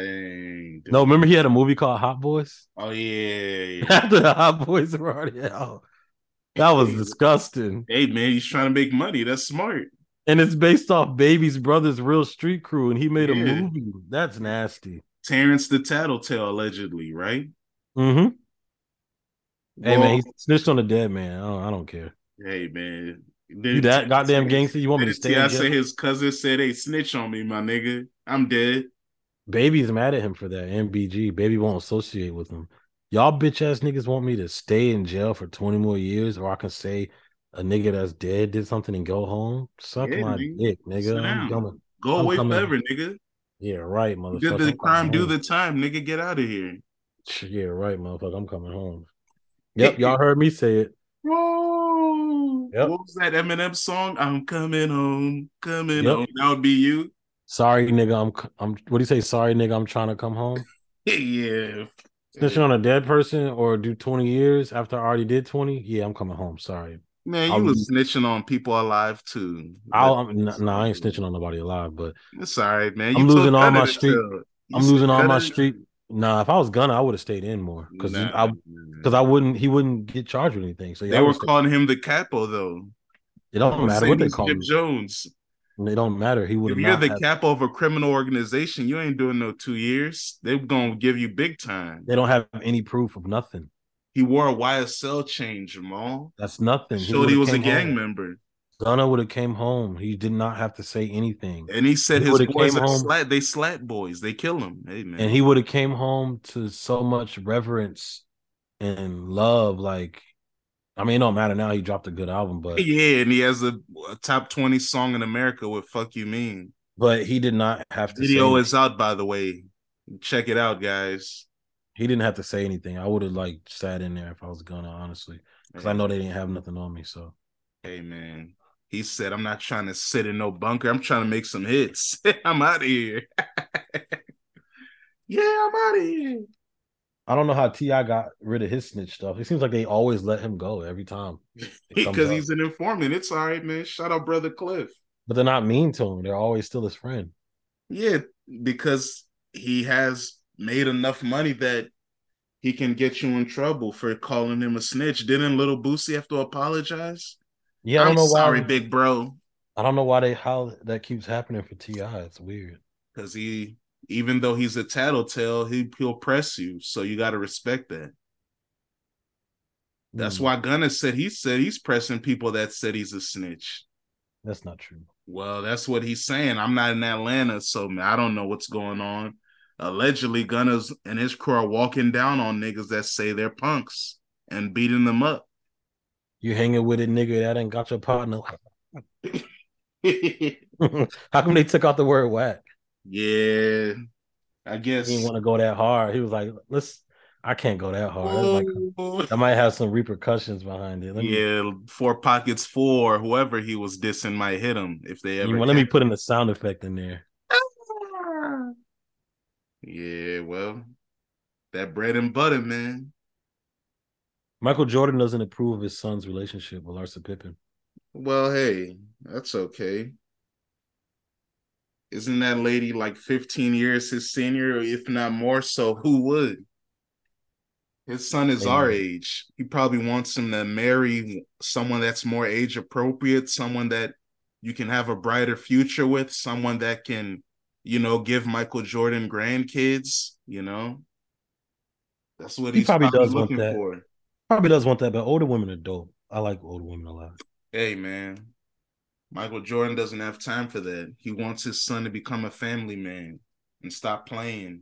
No, remember he had a movie called Hot Boys Oh yeah. after the Hot Boys were already out. That was disgusting. hey man, he's trying to make money. That's smart. And it's based off Baby's brother's real street crew, and he made a movie. That's nasty. Terrence the Tattletale, allegedly, right? Mm-hmm. Hey Well, man, he snitched on the dead man. I don't, I don't care. hey man. You that goddamn gangster? You want me to stay? I say his cousin said, "Hey, snitch on me, my nigga. I'm dead." Baby's mad at him for that. MBG. Baby won't associate with him. Y'all bitch ass niggas want me to stay in jail for 20 more years, or I can say a nigga that's dead did something and go home. Suck Yeah, my nigga. dick, nigga. I'm coming. Go I'm away coming- forever, nigga. Yeah, right, motherfucker. did the crime, do the time, nigga. Get out of here. Yeah, right, motherfucker. I'm coming home. Yep, y'all heard me say it. Whoa. Yep. What was that Eminem song? I'm coming home, coming Yep. home. That would be you. Sorry, nigga. I'm I'm what do you say? Sorry, nigga. I'm trying to come home. yeah. Snitching on a dead person or do 20 years after I already did 20? Yeah, I'm coming home. Sorry. Man, you I'll- was snitching on people alive too. I'll, I'm, no, I ain't snitching on nobody alive, but It's all right, man. I'm losing all my street-. I'm losing all my street. Nah, if I was gonna, I would have stayed in more because Nah, I because I wouldn't. He wouldn't get charged with anything. So yeah, they I were calling him the capo though. It don't matter what they call him. Jones. It don't matter. He would If have you're the have- capo of a criminal organization, you ain't doing no two years. They're gonna give you big time. they don't have any proof of nothing. He wore a YSL chain, Jamaal. That's nothing. Showed he was a gang home. member. Gunna would have came home. He did not have to say anything, And he said He his boys came are home- slat. They slat boys. They kill him. Hey man. and he would have came home to so much reverence and love. Like, I mean, it don't matter now. He dropped a good album, but yeah, and he has a, a top twenty song in America with "Fuck You Mean." but he did not have to. Video say, is out, by the way. Check it out, guys. He didn't have to say anything. I would have like sat in there if I was gonna, honestly, because I know they didn't have nothing on me. So Hey man, he said, "I'm not trying to sit in no bunker. I'm trying to make some hits. I'm out of here." yeah, I'm out of here. I don't know how T.I. got rid of his snitch stuff. It seems like they always let him go every time. Because he's an informant. It's all right, man. Shout out, brother Cliff. but they're not mean to him. They're always still his friend. Yeah, because he has made enough money that he can get you in trouble for calling him a snitch. Didn't little Boosie have to apologize? Yeah, I don't I'm know sorry, why. big bro. I don't know why they how that keeps happening for Ti. It's weird. because he, even though he's a tattletale, he he'll press you. So you got to respect that. That's Hmm, why Gunna said he said he's pressing people that said he's a snitch. that's not true. Well, that's what he's saying. I'm not in Atlanta, so I don't know what's going on. Allegedly, Gunna's and his crew are walking down on niggas that say they're punks and beating them up. You hanging with a nigga that ain't got your partner. How come they took out the word whack? Yeah, I guess. He didn't want to go that hard. He was like, "Let's." I can't go that hard. That oh. might, that might have some repercussions behind it. Let me, yeah, four pockets four, whoever he was dissing might hit him if they ever. you, let me put in a sound effect in there. Yeah, well, that bread and butter, man. Michael Jordan doesn't approve of his son's relationship with Larsa Pippen. Well, hey, that's okay. Isn't that lady like 15 years his senior, if not more so? Who would? His son is Amen. our age. He probably wants him to marry someone that's more age appropriate, someone that you can have a brighter future with, someone that can, you know, give Michael Jordan grandkids, you know. That's what He probably probably, does want looking that. for. Probably does want that, but older women are dope. I like older women a lot. Hey, man. Michael Jordan doesn't have time for that. He wants his son to become a family man and stop playing.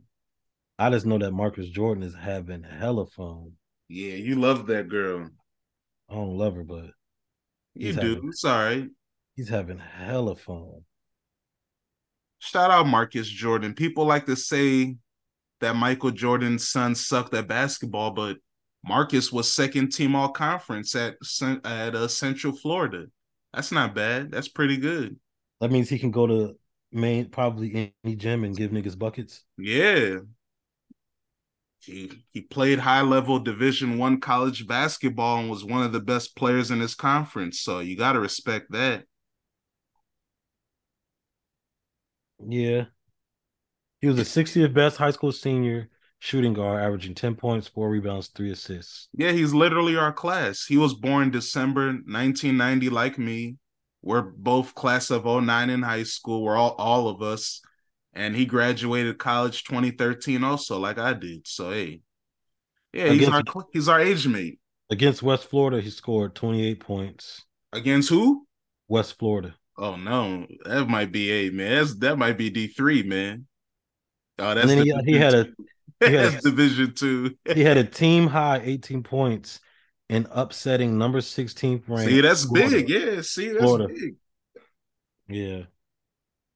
I just know that Marcus Jordan is having hella fun. Yeah, you love that girl. I don't love her, but You do. having- It's all right. he's having hella fun. Shout out Marcus Jordan. People like to say that Michael Jordan's son sucked at basketball, but Marcus was second team all conference at at uh, Central Florida. That's not bad. That's pretty good. That means he can go to main probably any gym and give niggas buckets. Yeah. He he played high level division one college basketball and was one of the best players in his conference. So you gotta respect that. Yeah. He was the 60th best high school senior shooting guard, averaging 10 points, four rebounds, three assists. Yeah, he's literally our class. He was born December 1990, like me. We're both class of 09 in high school. We're all all of us. And he graduated college 2013 also, like I did. So hey. Yeah, he's Against- our he's our age mate. Against West Florida, he scored 28 points. Against who? West Florida. Oh no, that might be a man. That's, that might be D three, man. Oh, that's And then he, uh, Division he had a two. he had a- Division two. he had a team high 18 points in upsetting number 16th ranked. see, that's Florida. big. Yeah, see, that's Florida. big. Yeah.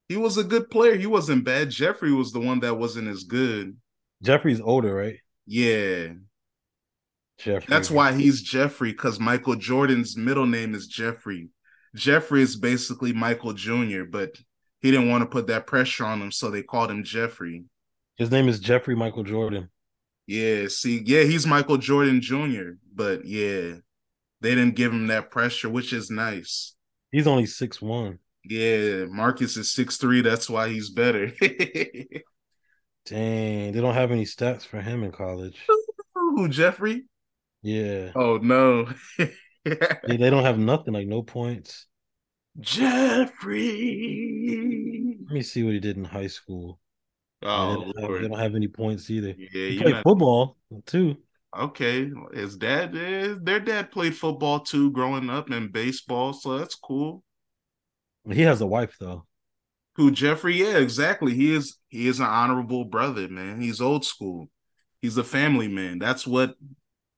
He was a good player. He wasn't bad. Jeffrey was the one that wasn't as good. Jeffrey's older, right? Yeah, Jeffrey. that's why he's Jeffrey because Michael Jordan's middle name is Jeffrey. Jeffrey is basically Michael Jr., but he didn't want to put that pressure on him, so they called him Jeffrey. His name is Jeffrey Michael Jordan. Yeah, see, yeah, he's Michael Jordan Jr., but yeah, they didn't give him that pressure, which is nice. He's only six one. Yeah, Marcus is six three. That's why he's better. Dang, they don't have any stats for him in college. Who, Jeffrey? Yeah. Oh no. They, they don't have nothing, like no points. Jeffrey. Let me see what he did in high school. Oh they, don't have, they don't have any points either. Yeah, He played know. football too. Okay, his dad, eh, their dad played football too, growing up, and baseball, so that's cool. He has a wife though. Who Jeffrey? Yeah, exactly. He is he is an honorable brother, man. He's old school. He's a family man. That's what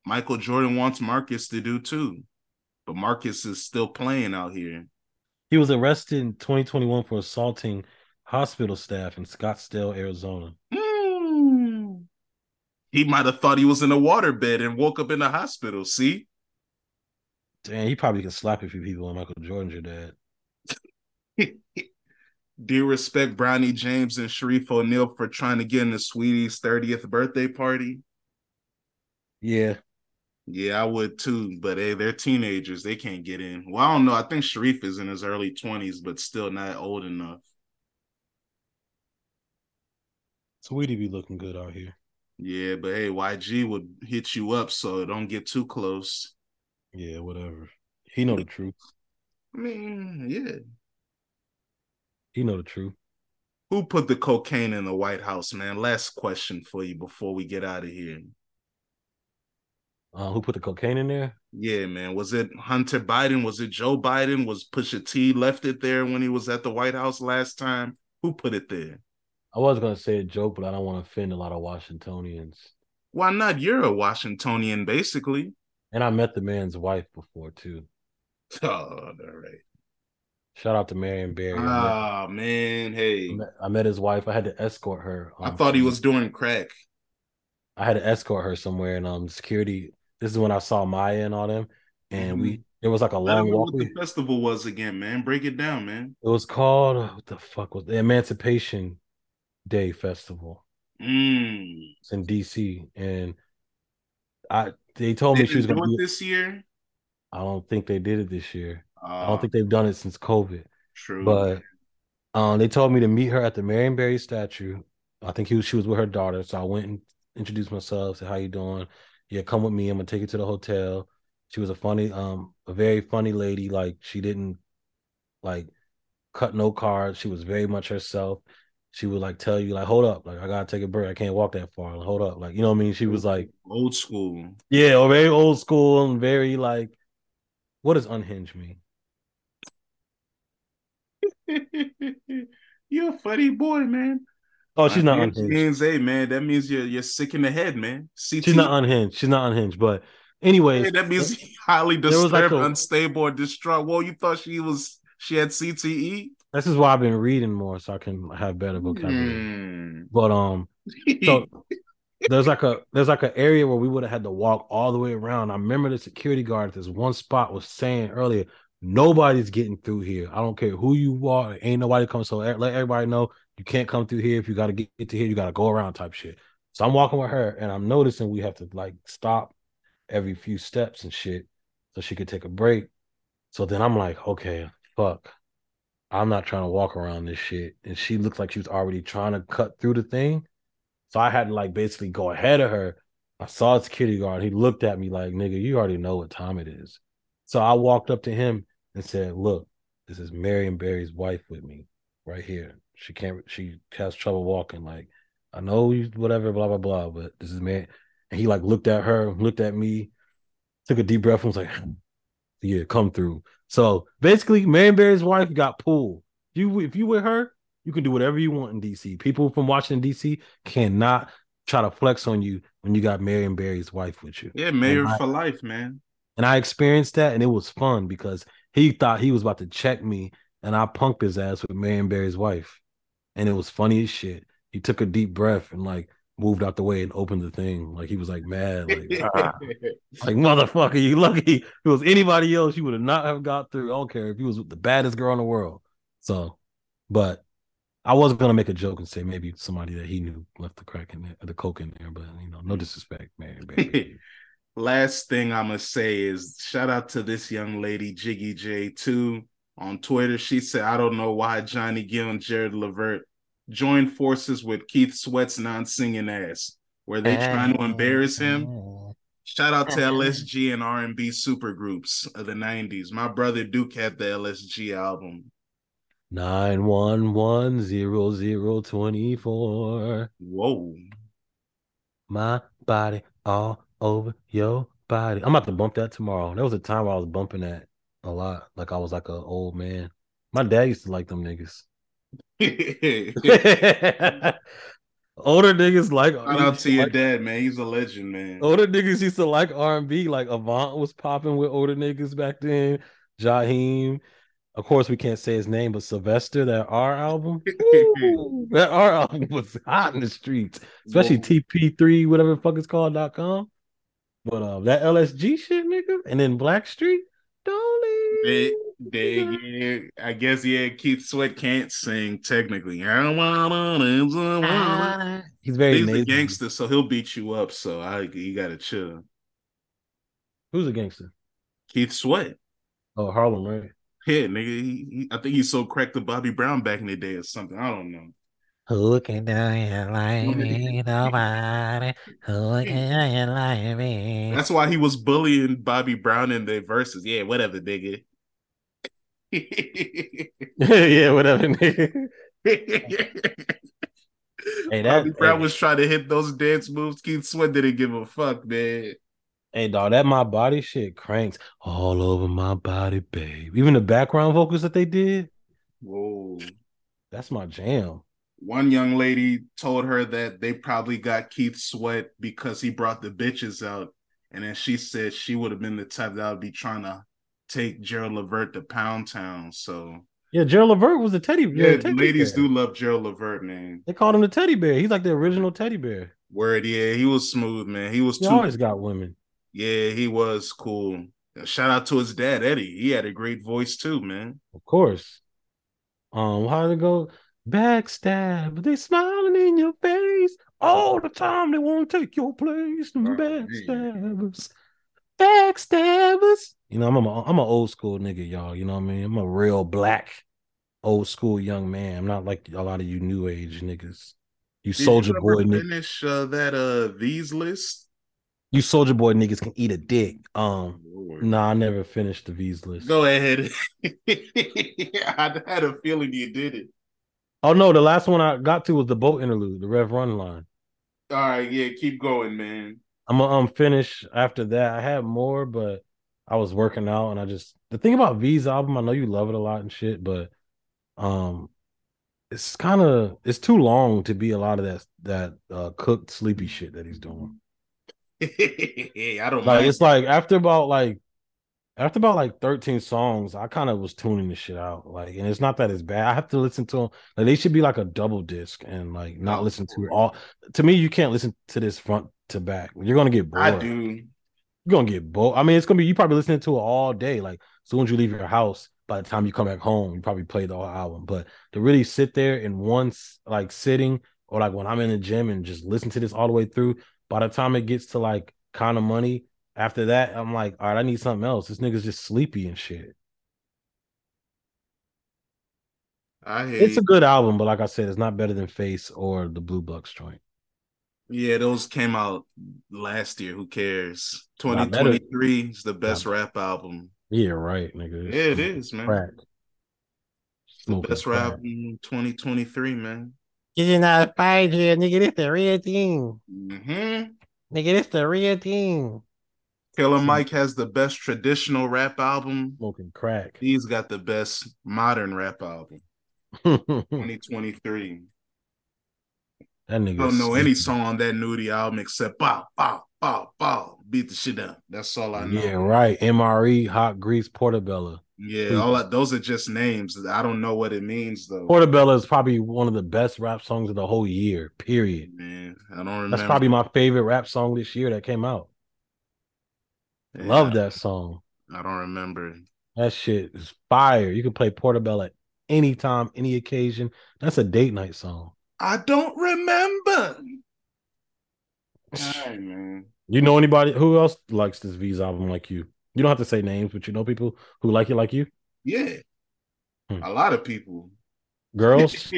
Michael Jordan wants Marcus to do too. But Marcus is still playing out here. He was arrested in 2021 for assaulting hospital staff in Scottsdale, Arizona. Hmm. He might have thought he was in a waterbed and woke up in the hospital. See? Damn, he probably could slap a few people. And Michael Jordan's your dad. Do you respect Bronny James and Shareef O'Neal for trying to get in the Saweetie's 30th birthday party? Yeah, Yeah, I would too. But hey, they're teenagers. They can't get in. Well, I don't know. I think Shareef is in his early 20s, but still not old enough. Saweetie be looking good out here. Yeah, but hey, YG would hit you up, so don't get too close. Yeah, whatever. He know the truth. I mean, yeah. He know the truth. Who put the cocaine in the White House, man? Last question for you before we get out of here. Uh, who put the cocaine in there? Yeah, man. Was it Hunter Biden? Was it Joe Biden? Was Pusha T left it there when he was at the White House last time? Who put it there? I was gonna say a joke, but I don't want to offend a lot of Washingtonians. Why not? You're a Washingtonian, basically. And I met the man's wife before too. Oh, all right. Shout out to Marion Barry. Ah, oh, man. Hey. I met, I met, his wife. I had to escort her. Um, I thought he was doing crack. I had to escort her somewhere, and um, security. This is when I saw Maya and all them, and mm-hmm. we. It was like a long walk. What the festival was again, man? Break it down, man. It was called what the fuck was the Emancipation Day Festival. Mm. It's in DC, and I they told me she was going to do it this year. I don't think they did it this year. Uh, I don't think they've done it since COVID. True, but um, they told me to meet her at the Marion Barry statue. I think he was, she was with her daughter, so I went and introduced myself. Said, "How you doing? Yeah, come with me. I'm gonna take you to the hotel." She was a funny, um, a very funny lady. Like she didn't like cut no cards. She was very much herself. She would like tell you like, "Hold up, like I gotta take a break. I can't walk that far. Like, hold up, like you know what I mean." She was like old school. Yeah, or very old school and very like. What does unhinged mean? you're a funny boy, man. Oh, she's not unhinged. Means, hey, man, that means you're you're sick in the head, man. CT. She's not unhinged. She's not unhinged. But anyways, hey, that means highly disturbed, like a, unstable, or distraught. Well, you thought she was she had CTE. This is why I've been reading more so I can have better vocabulary. Mm. But um, so there's like a there's like an area where we would have had to walk all the way around. I remember the security guard at this one spot was saying earlier, Nobody's getting through here. I don't care who you are. Ain't nobody coming. So let everybody know you can't come through here. If you got to get, to here, you got to go around type shit. So I'm walking with her and I'm noticing we have to like stop every few steps and shit so she could take a break. So then I'm like, okay, fuck. I'm not trying to walk around this shit. And she looked like she was already trying to cut through the thing. So I had to like basically go ahead of her. I saw a security guard. He looked at me like, nigga, you already know what time it is. So I walked up to him and said, "Look, this is Marion Barry's wife with me right here. She can't. She has trouble walking. Like, I know you, whatever, blah blah blah. But this is man." And he like looked at her, looked at me, took a deep breath, and was like, "Yeah, come through." So basically, Marion Barry's wife got pulled. You, if you with her, you can do whatever you want in DC. People from Washington D.C. cannot try to flex on you when you got Marion Barry's wife with you. Yeah, mayor for life, man. And I experienced that, and it was fun because he thought he was about to check me, and I punked his ass with Marion Barry's wife, and it was funny as shit. He took a deep breath and like moved out the way and opened the thing. Like he was like mad, like, ah. like motherfucker, you lucky. If it was anybody else, you would have not have got through. I don't care if he was the baddest girl in the world. So, but I wasn't gonna make a joke and say maybe somebody that he knew left the crack in there, the coke in there, but you know, no disrespect, man. last thing I'm gonna say is shout out to this young lady, Jiggy J2 on Twitter. She said, I don't know why Johnny Gill and Gerald Levert joined forces with Keith Sweat's non-singing ass. Were they trying to embarrass him? Shout out to LSG and R&B supergroups of the 90s. My brother Duke had the LSG album. Nine one one zero zero twenty four. Whoa. My body all over your body. I'm about to bump that tomorrow. There was a time I was bumping that a lot. Like I was like an old man. My dad used to like them niggas. Older niggas like shout out to your like, dad, man. He's a legend, man. Older niggas used to like R and B. Like Avant was popping with older niggas back then. Jaheim, of course, we can't say his name, but Sylvester, that R album, Ooh, that R album was hot in the streets, especially TP3, whatever the fuck it's called dot com. But uh, that LSG shit, nigga, and then Blackstreet, don't leave. They, they, yeah, I guess yeah. Keith Sweat can't sing technically. Ah. He's very he's a gangster, so he'll beat you up. So I, you gotta chill. Who's a gangster? Keith Sweat. Oh, Harlem, right? Yeah, nigga. He, he, I think he so cracked to Bobby Brown back in the day or something. I don't know. Who can do it like me? Nobody. Who can do it like me? That's why he was bullying Bobby Brown in the verses. Yeah, whatever, nigga. yeah, whatever, nigga. Hey, Bobby Brown hey, was trying to hit those dance moves. Keith Sweat didn't give a fuck, man. hey dog, that my body shit cranks all over my body, babe. Even the background vocals that they did, Whoa. that's my jam. One young lady told her that they probably got Keith Sweat because he brought the bitches out. And then she said she would have been the type that would be trying to take Gerald Levert to Pound Town. So Yeah, Gerald Levert was the teddy. bear. Yeah, teddy ladies bear. do love Gerald Levert, man. They called him the teddy bear. He's like the original teddy bear. Word, yeah, he was smooth, man. He was He too always got women. Yeah, he was cool. Shout out to his dad, Eddie. He had a great voice too, man. Of course. Um, how did it go? Backstab, but they smiling in your face all the time. They want to take your place. Them Oh, backstabbers, backstabbers. You know, I'm a, I'm an old school nigga, y'all. You know what I mean? I'm a real black, old school young man. I'm not like a lot of you new age niggas. You soldier boy, niggas. finish uh, that uh these list? You soldier boy niggas can eat a dick. Um, Lord. nah, I never finished the Veeze list. Go ahead. I had a feeling you did it. Oh no, the last one I got to was the boat interlude, the Rev Run line. All right, yeah, keep going, man. I'm gonna um finish after that. I had more, but I was working out and I just the thing about Veeze album, I know you love it a lot and shit, but um it's kind of it's too long to be a lot of that that uh cooked sleepy shit that he's doing. I don't Like mind. it's like after about like after about like 13 songs, I kind of was tuning the shit out. Like, and it's not that it's bad. I have to listen to them. Like, they should be like a double disc and like not listen to all. To me, you can't listen to this front to back. You're gonna get bored. I do. You're gonna get bored. I mean, it's gonna be you probably listening to it all day. Like, as soon as you leave your house, by the time you come back home, you probably play the whole album. But to really sit there in one like sitting, or like when I'm in the gym and just listen to this all the way through, by the time it gets to like kind of money, after that, I'm like, all right, I need something else. This nigga's just sleepy and shit. I hate. It's a good album, but like I said, it's not better than Face or the Blue Bucks joint. yeah, those came out last year. Who cares? 2023 is the best rap album. Yeah, right, nigga. Yeah, it is, man. Crack. The best rap album 2023, man. This is not a fight here, nigga. This the real thing. hmm Nigga, this the real thing. Killer Mike has the best traditional rap album. Smoking crack. He's got the best modern rap album. 2023. that 2023. nigga. I don't know any song on that Nudy album except bow, bow, bow, bow. Beat the shit up. That's all I know. Yeah, right. MRE, Hot Grease, Portobello. Yeah, all that, those are just names. I don't know what it means though. Portobello is probably one of the best rap songs of the whole year, period. Man, I don't remember. That's probably my favorite rap song this year that came out. Yeah, Love that song. I don't remember. That shit is fire. You can play Portobello at any time, any occasion. That's a date night song. I don't remember. All right, man. You know anybody who else likes this Veeze album like you? You don't have to say names, but you know people who like it like you? Yeah, Hmm. a lot of people. Girls?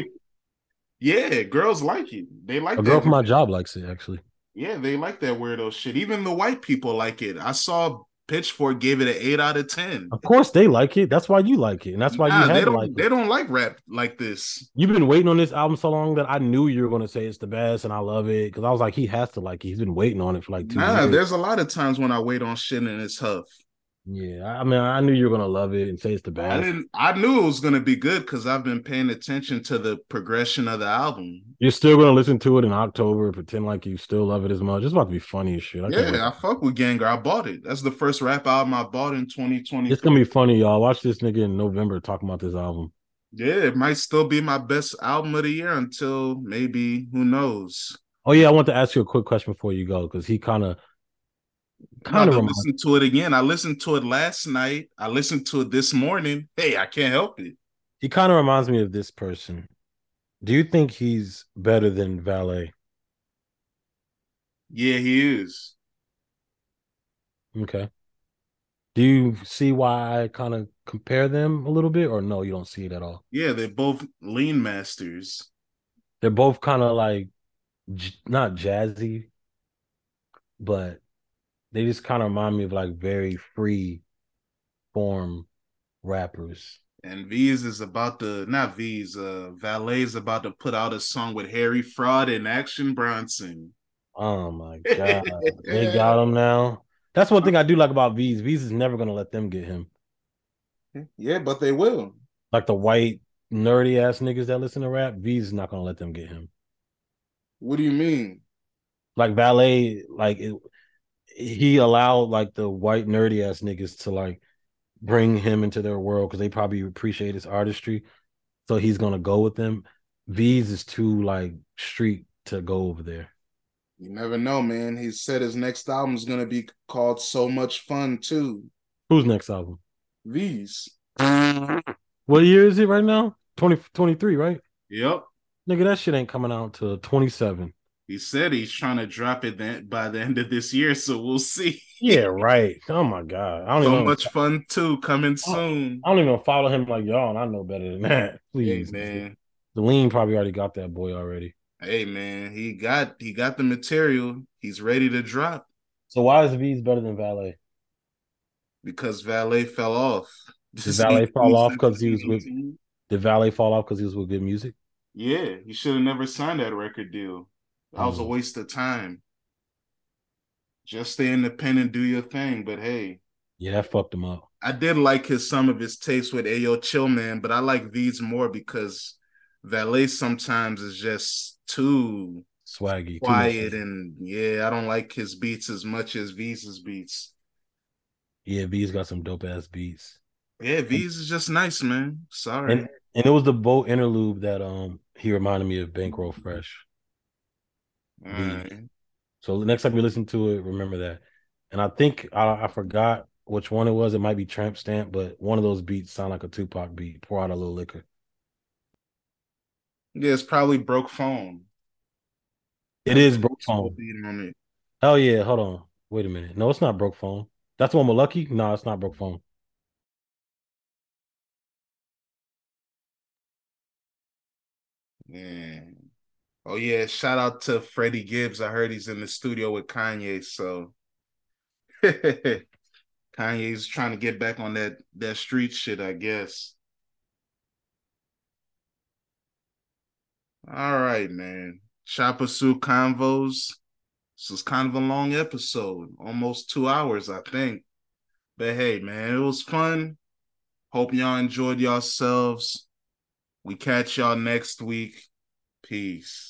yeah, girls like it. They like A girl from my job likes it actually. Yeah, they like that weirdo shit. Even the white people like it. I saw Pitchfork gave it an eight out of ten. Of course they like it. That's why you like it. And that's why Nah, you they don't. like they it. don't like rap like this. You've been waiting on this album so long that I knew you were gonna say it's the best and I love it. Cause I was like, he has to like it. He's been waiting on it for like two Nah, years. there's a lot of times when I wait on shit and it's tough. Yeah, I I mean, I knew you were gonna love it and say it's the I best. didn't. I knew it was gonna be good because I've been paying attention to the progression of the album. You're still gonna listen to it in October pretend like you still love it as much. It's about to be funny as shit. I. Yeah, I fuck with Ganger. I bought it. That's the first rap album I bought in 2020. It's gonna be funny, y'all. Watch this nigga in November talking about this album. Yeah, it might still be my best album of the year until maybe who knows. Oh yeah, I want to ask you a quick question before you go because he kind of, kind of listen to it again. I listened to it last night. I listened to it this morning. Hey, I can't help it. he kind of reminds me of this person. Do you think he's better than Valee? Yeah, he is. Okay. Do you see why I kind of compare them a little bit, or no, you don't see it at all? Yeah, they're both lean masters. They're both kind of like j- not jazzy, but they just kind of remind me of like very free form rappers. And Veeze is about to not Veeze, uh Valee is about to put out a song with Harry Fraud and Action Bronson. Oh my god. they got him now. That's one thing I do like about Veeze. Veeze is never gonna let them get him. Yeah, but they will. Like the white nerdy ass niggas that listen to rap, Veeze is not gonna let them get him. What do you mean? Like Valee, like it, he allowed like the white nerdy ass niggas to like bring him into their world because they probably appreciate his artistry. So he's gonna go with them. Veeze is too like street to go over there. You never know, man. He said his next album is gonna be called So Much Fun too. Who's next album? Veeze. What year is it right now? 2023, 20, right? Yep. Nigga, that shit ain't coming out to 27. He said he's trying to drop it then by the end of this year, so we'll see. Yeah, right. Oh my god, I don't so even much fun too coming soon. I don't even follow him like y'all, and I know better than that. Please, hey, man. The lean probably already got that boy already. Hey man, he got he got the material. He's ready to drop. So why is Veeze better than Valee? Because Valee fell off. Did Valee fall off because he was with? Mm-hmm. Did Valee fall off because he was with good music? Yeah, he should have never signed that record deal. That was a mm. waste of time. Just stay independent, do your thing. But hey, yeah, that fucked him up. I did like his some of his tapes with Ayo Chill Man, but I like Veeze more because Valee sometimes is just too swaggy, quiet, too and yeah, I don't like his beats as much as Veeze beats. Yeah, Veeze got some dope ass beats. Yeah, Veeze is just nice, man. Sorry. And, and it was the boat interlude that um he reminded me of Bankroll Fresh. Right. So the next time you listen to it, remember that. And I think I, I, forgot which one it was. It might be Tramp Stamp, but one of those beats sound like a Tupac beat. Pour out a little liquor. Yeah, it's probably broke phone. It is broke phone. Oh yeah, hold on. Wait a minute. No, it's not broke phone. That's one with Lucki. No, it's not broke phone. Yeah. Oh yeah, shout out to Freddie Gibbs. I heard he's in the studio with Kanye, so Kanye's trying to get back on that that street shit, I guess. All right, man. Choppa Suit Convos. This was kind of a long episode, almost two hours, I think. But hey, man, it was fun. Hope y'all enjoyed yourselves. We catch y'all next week. Peace.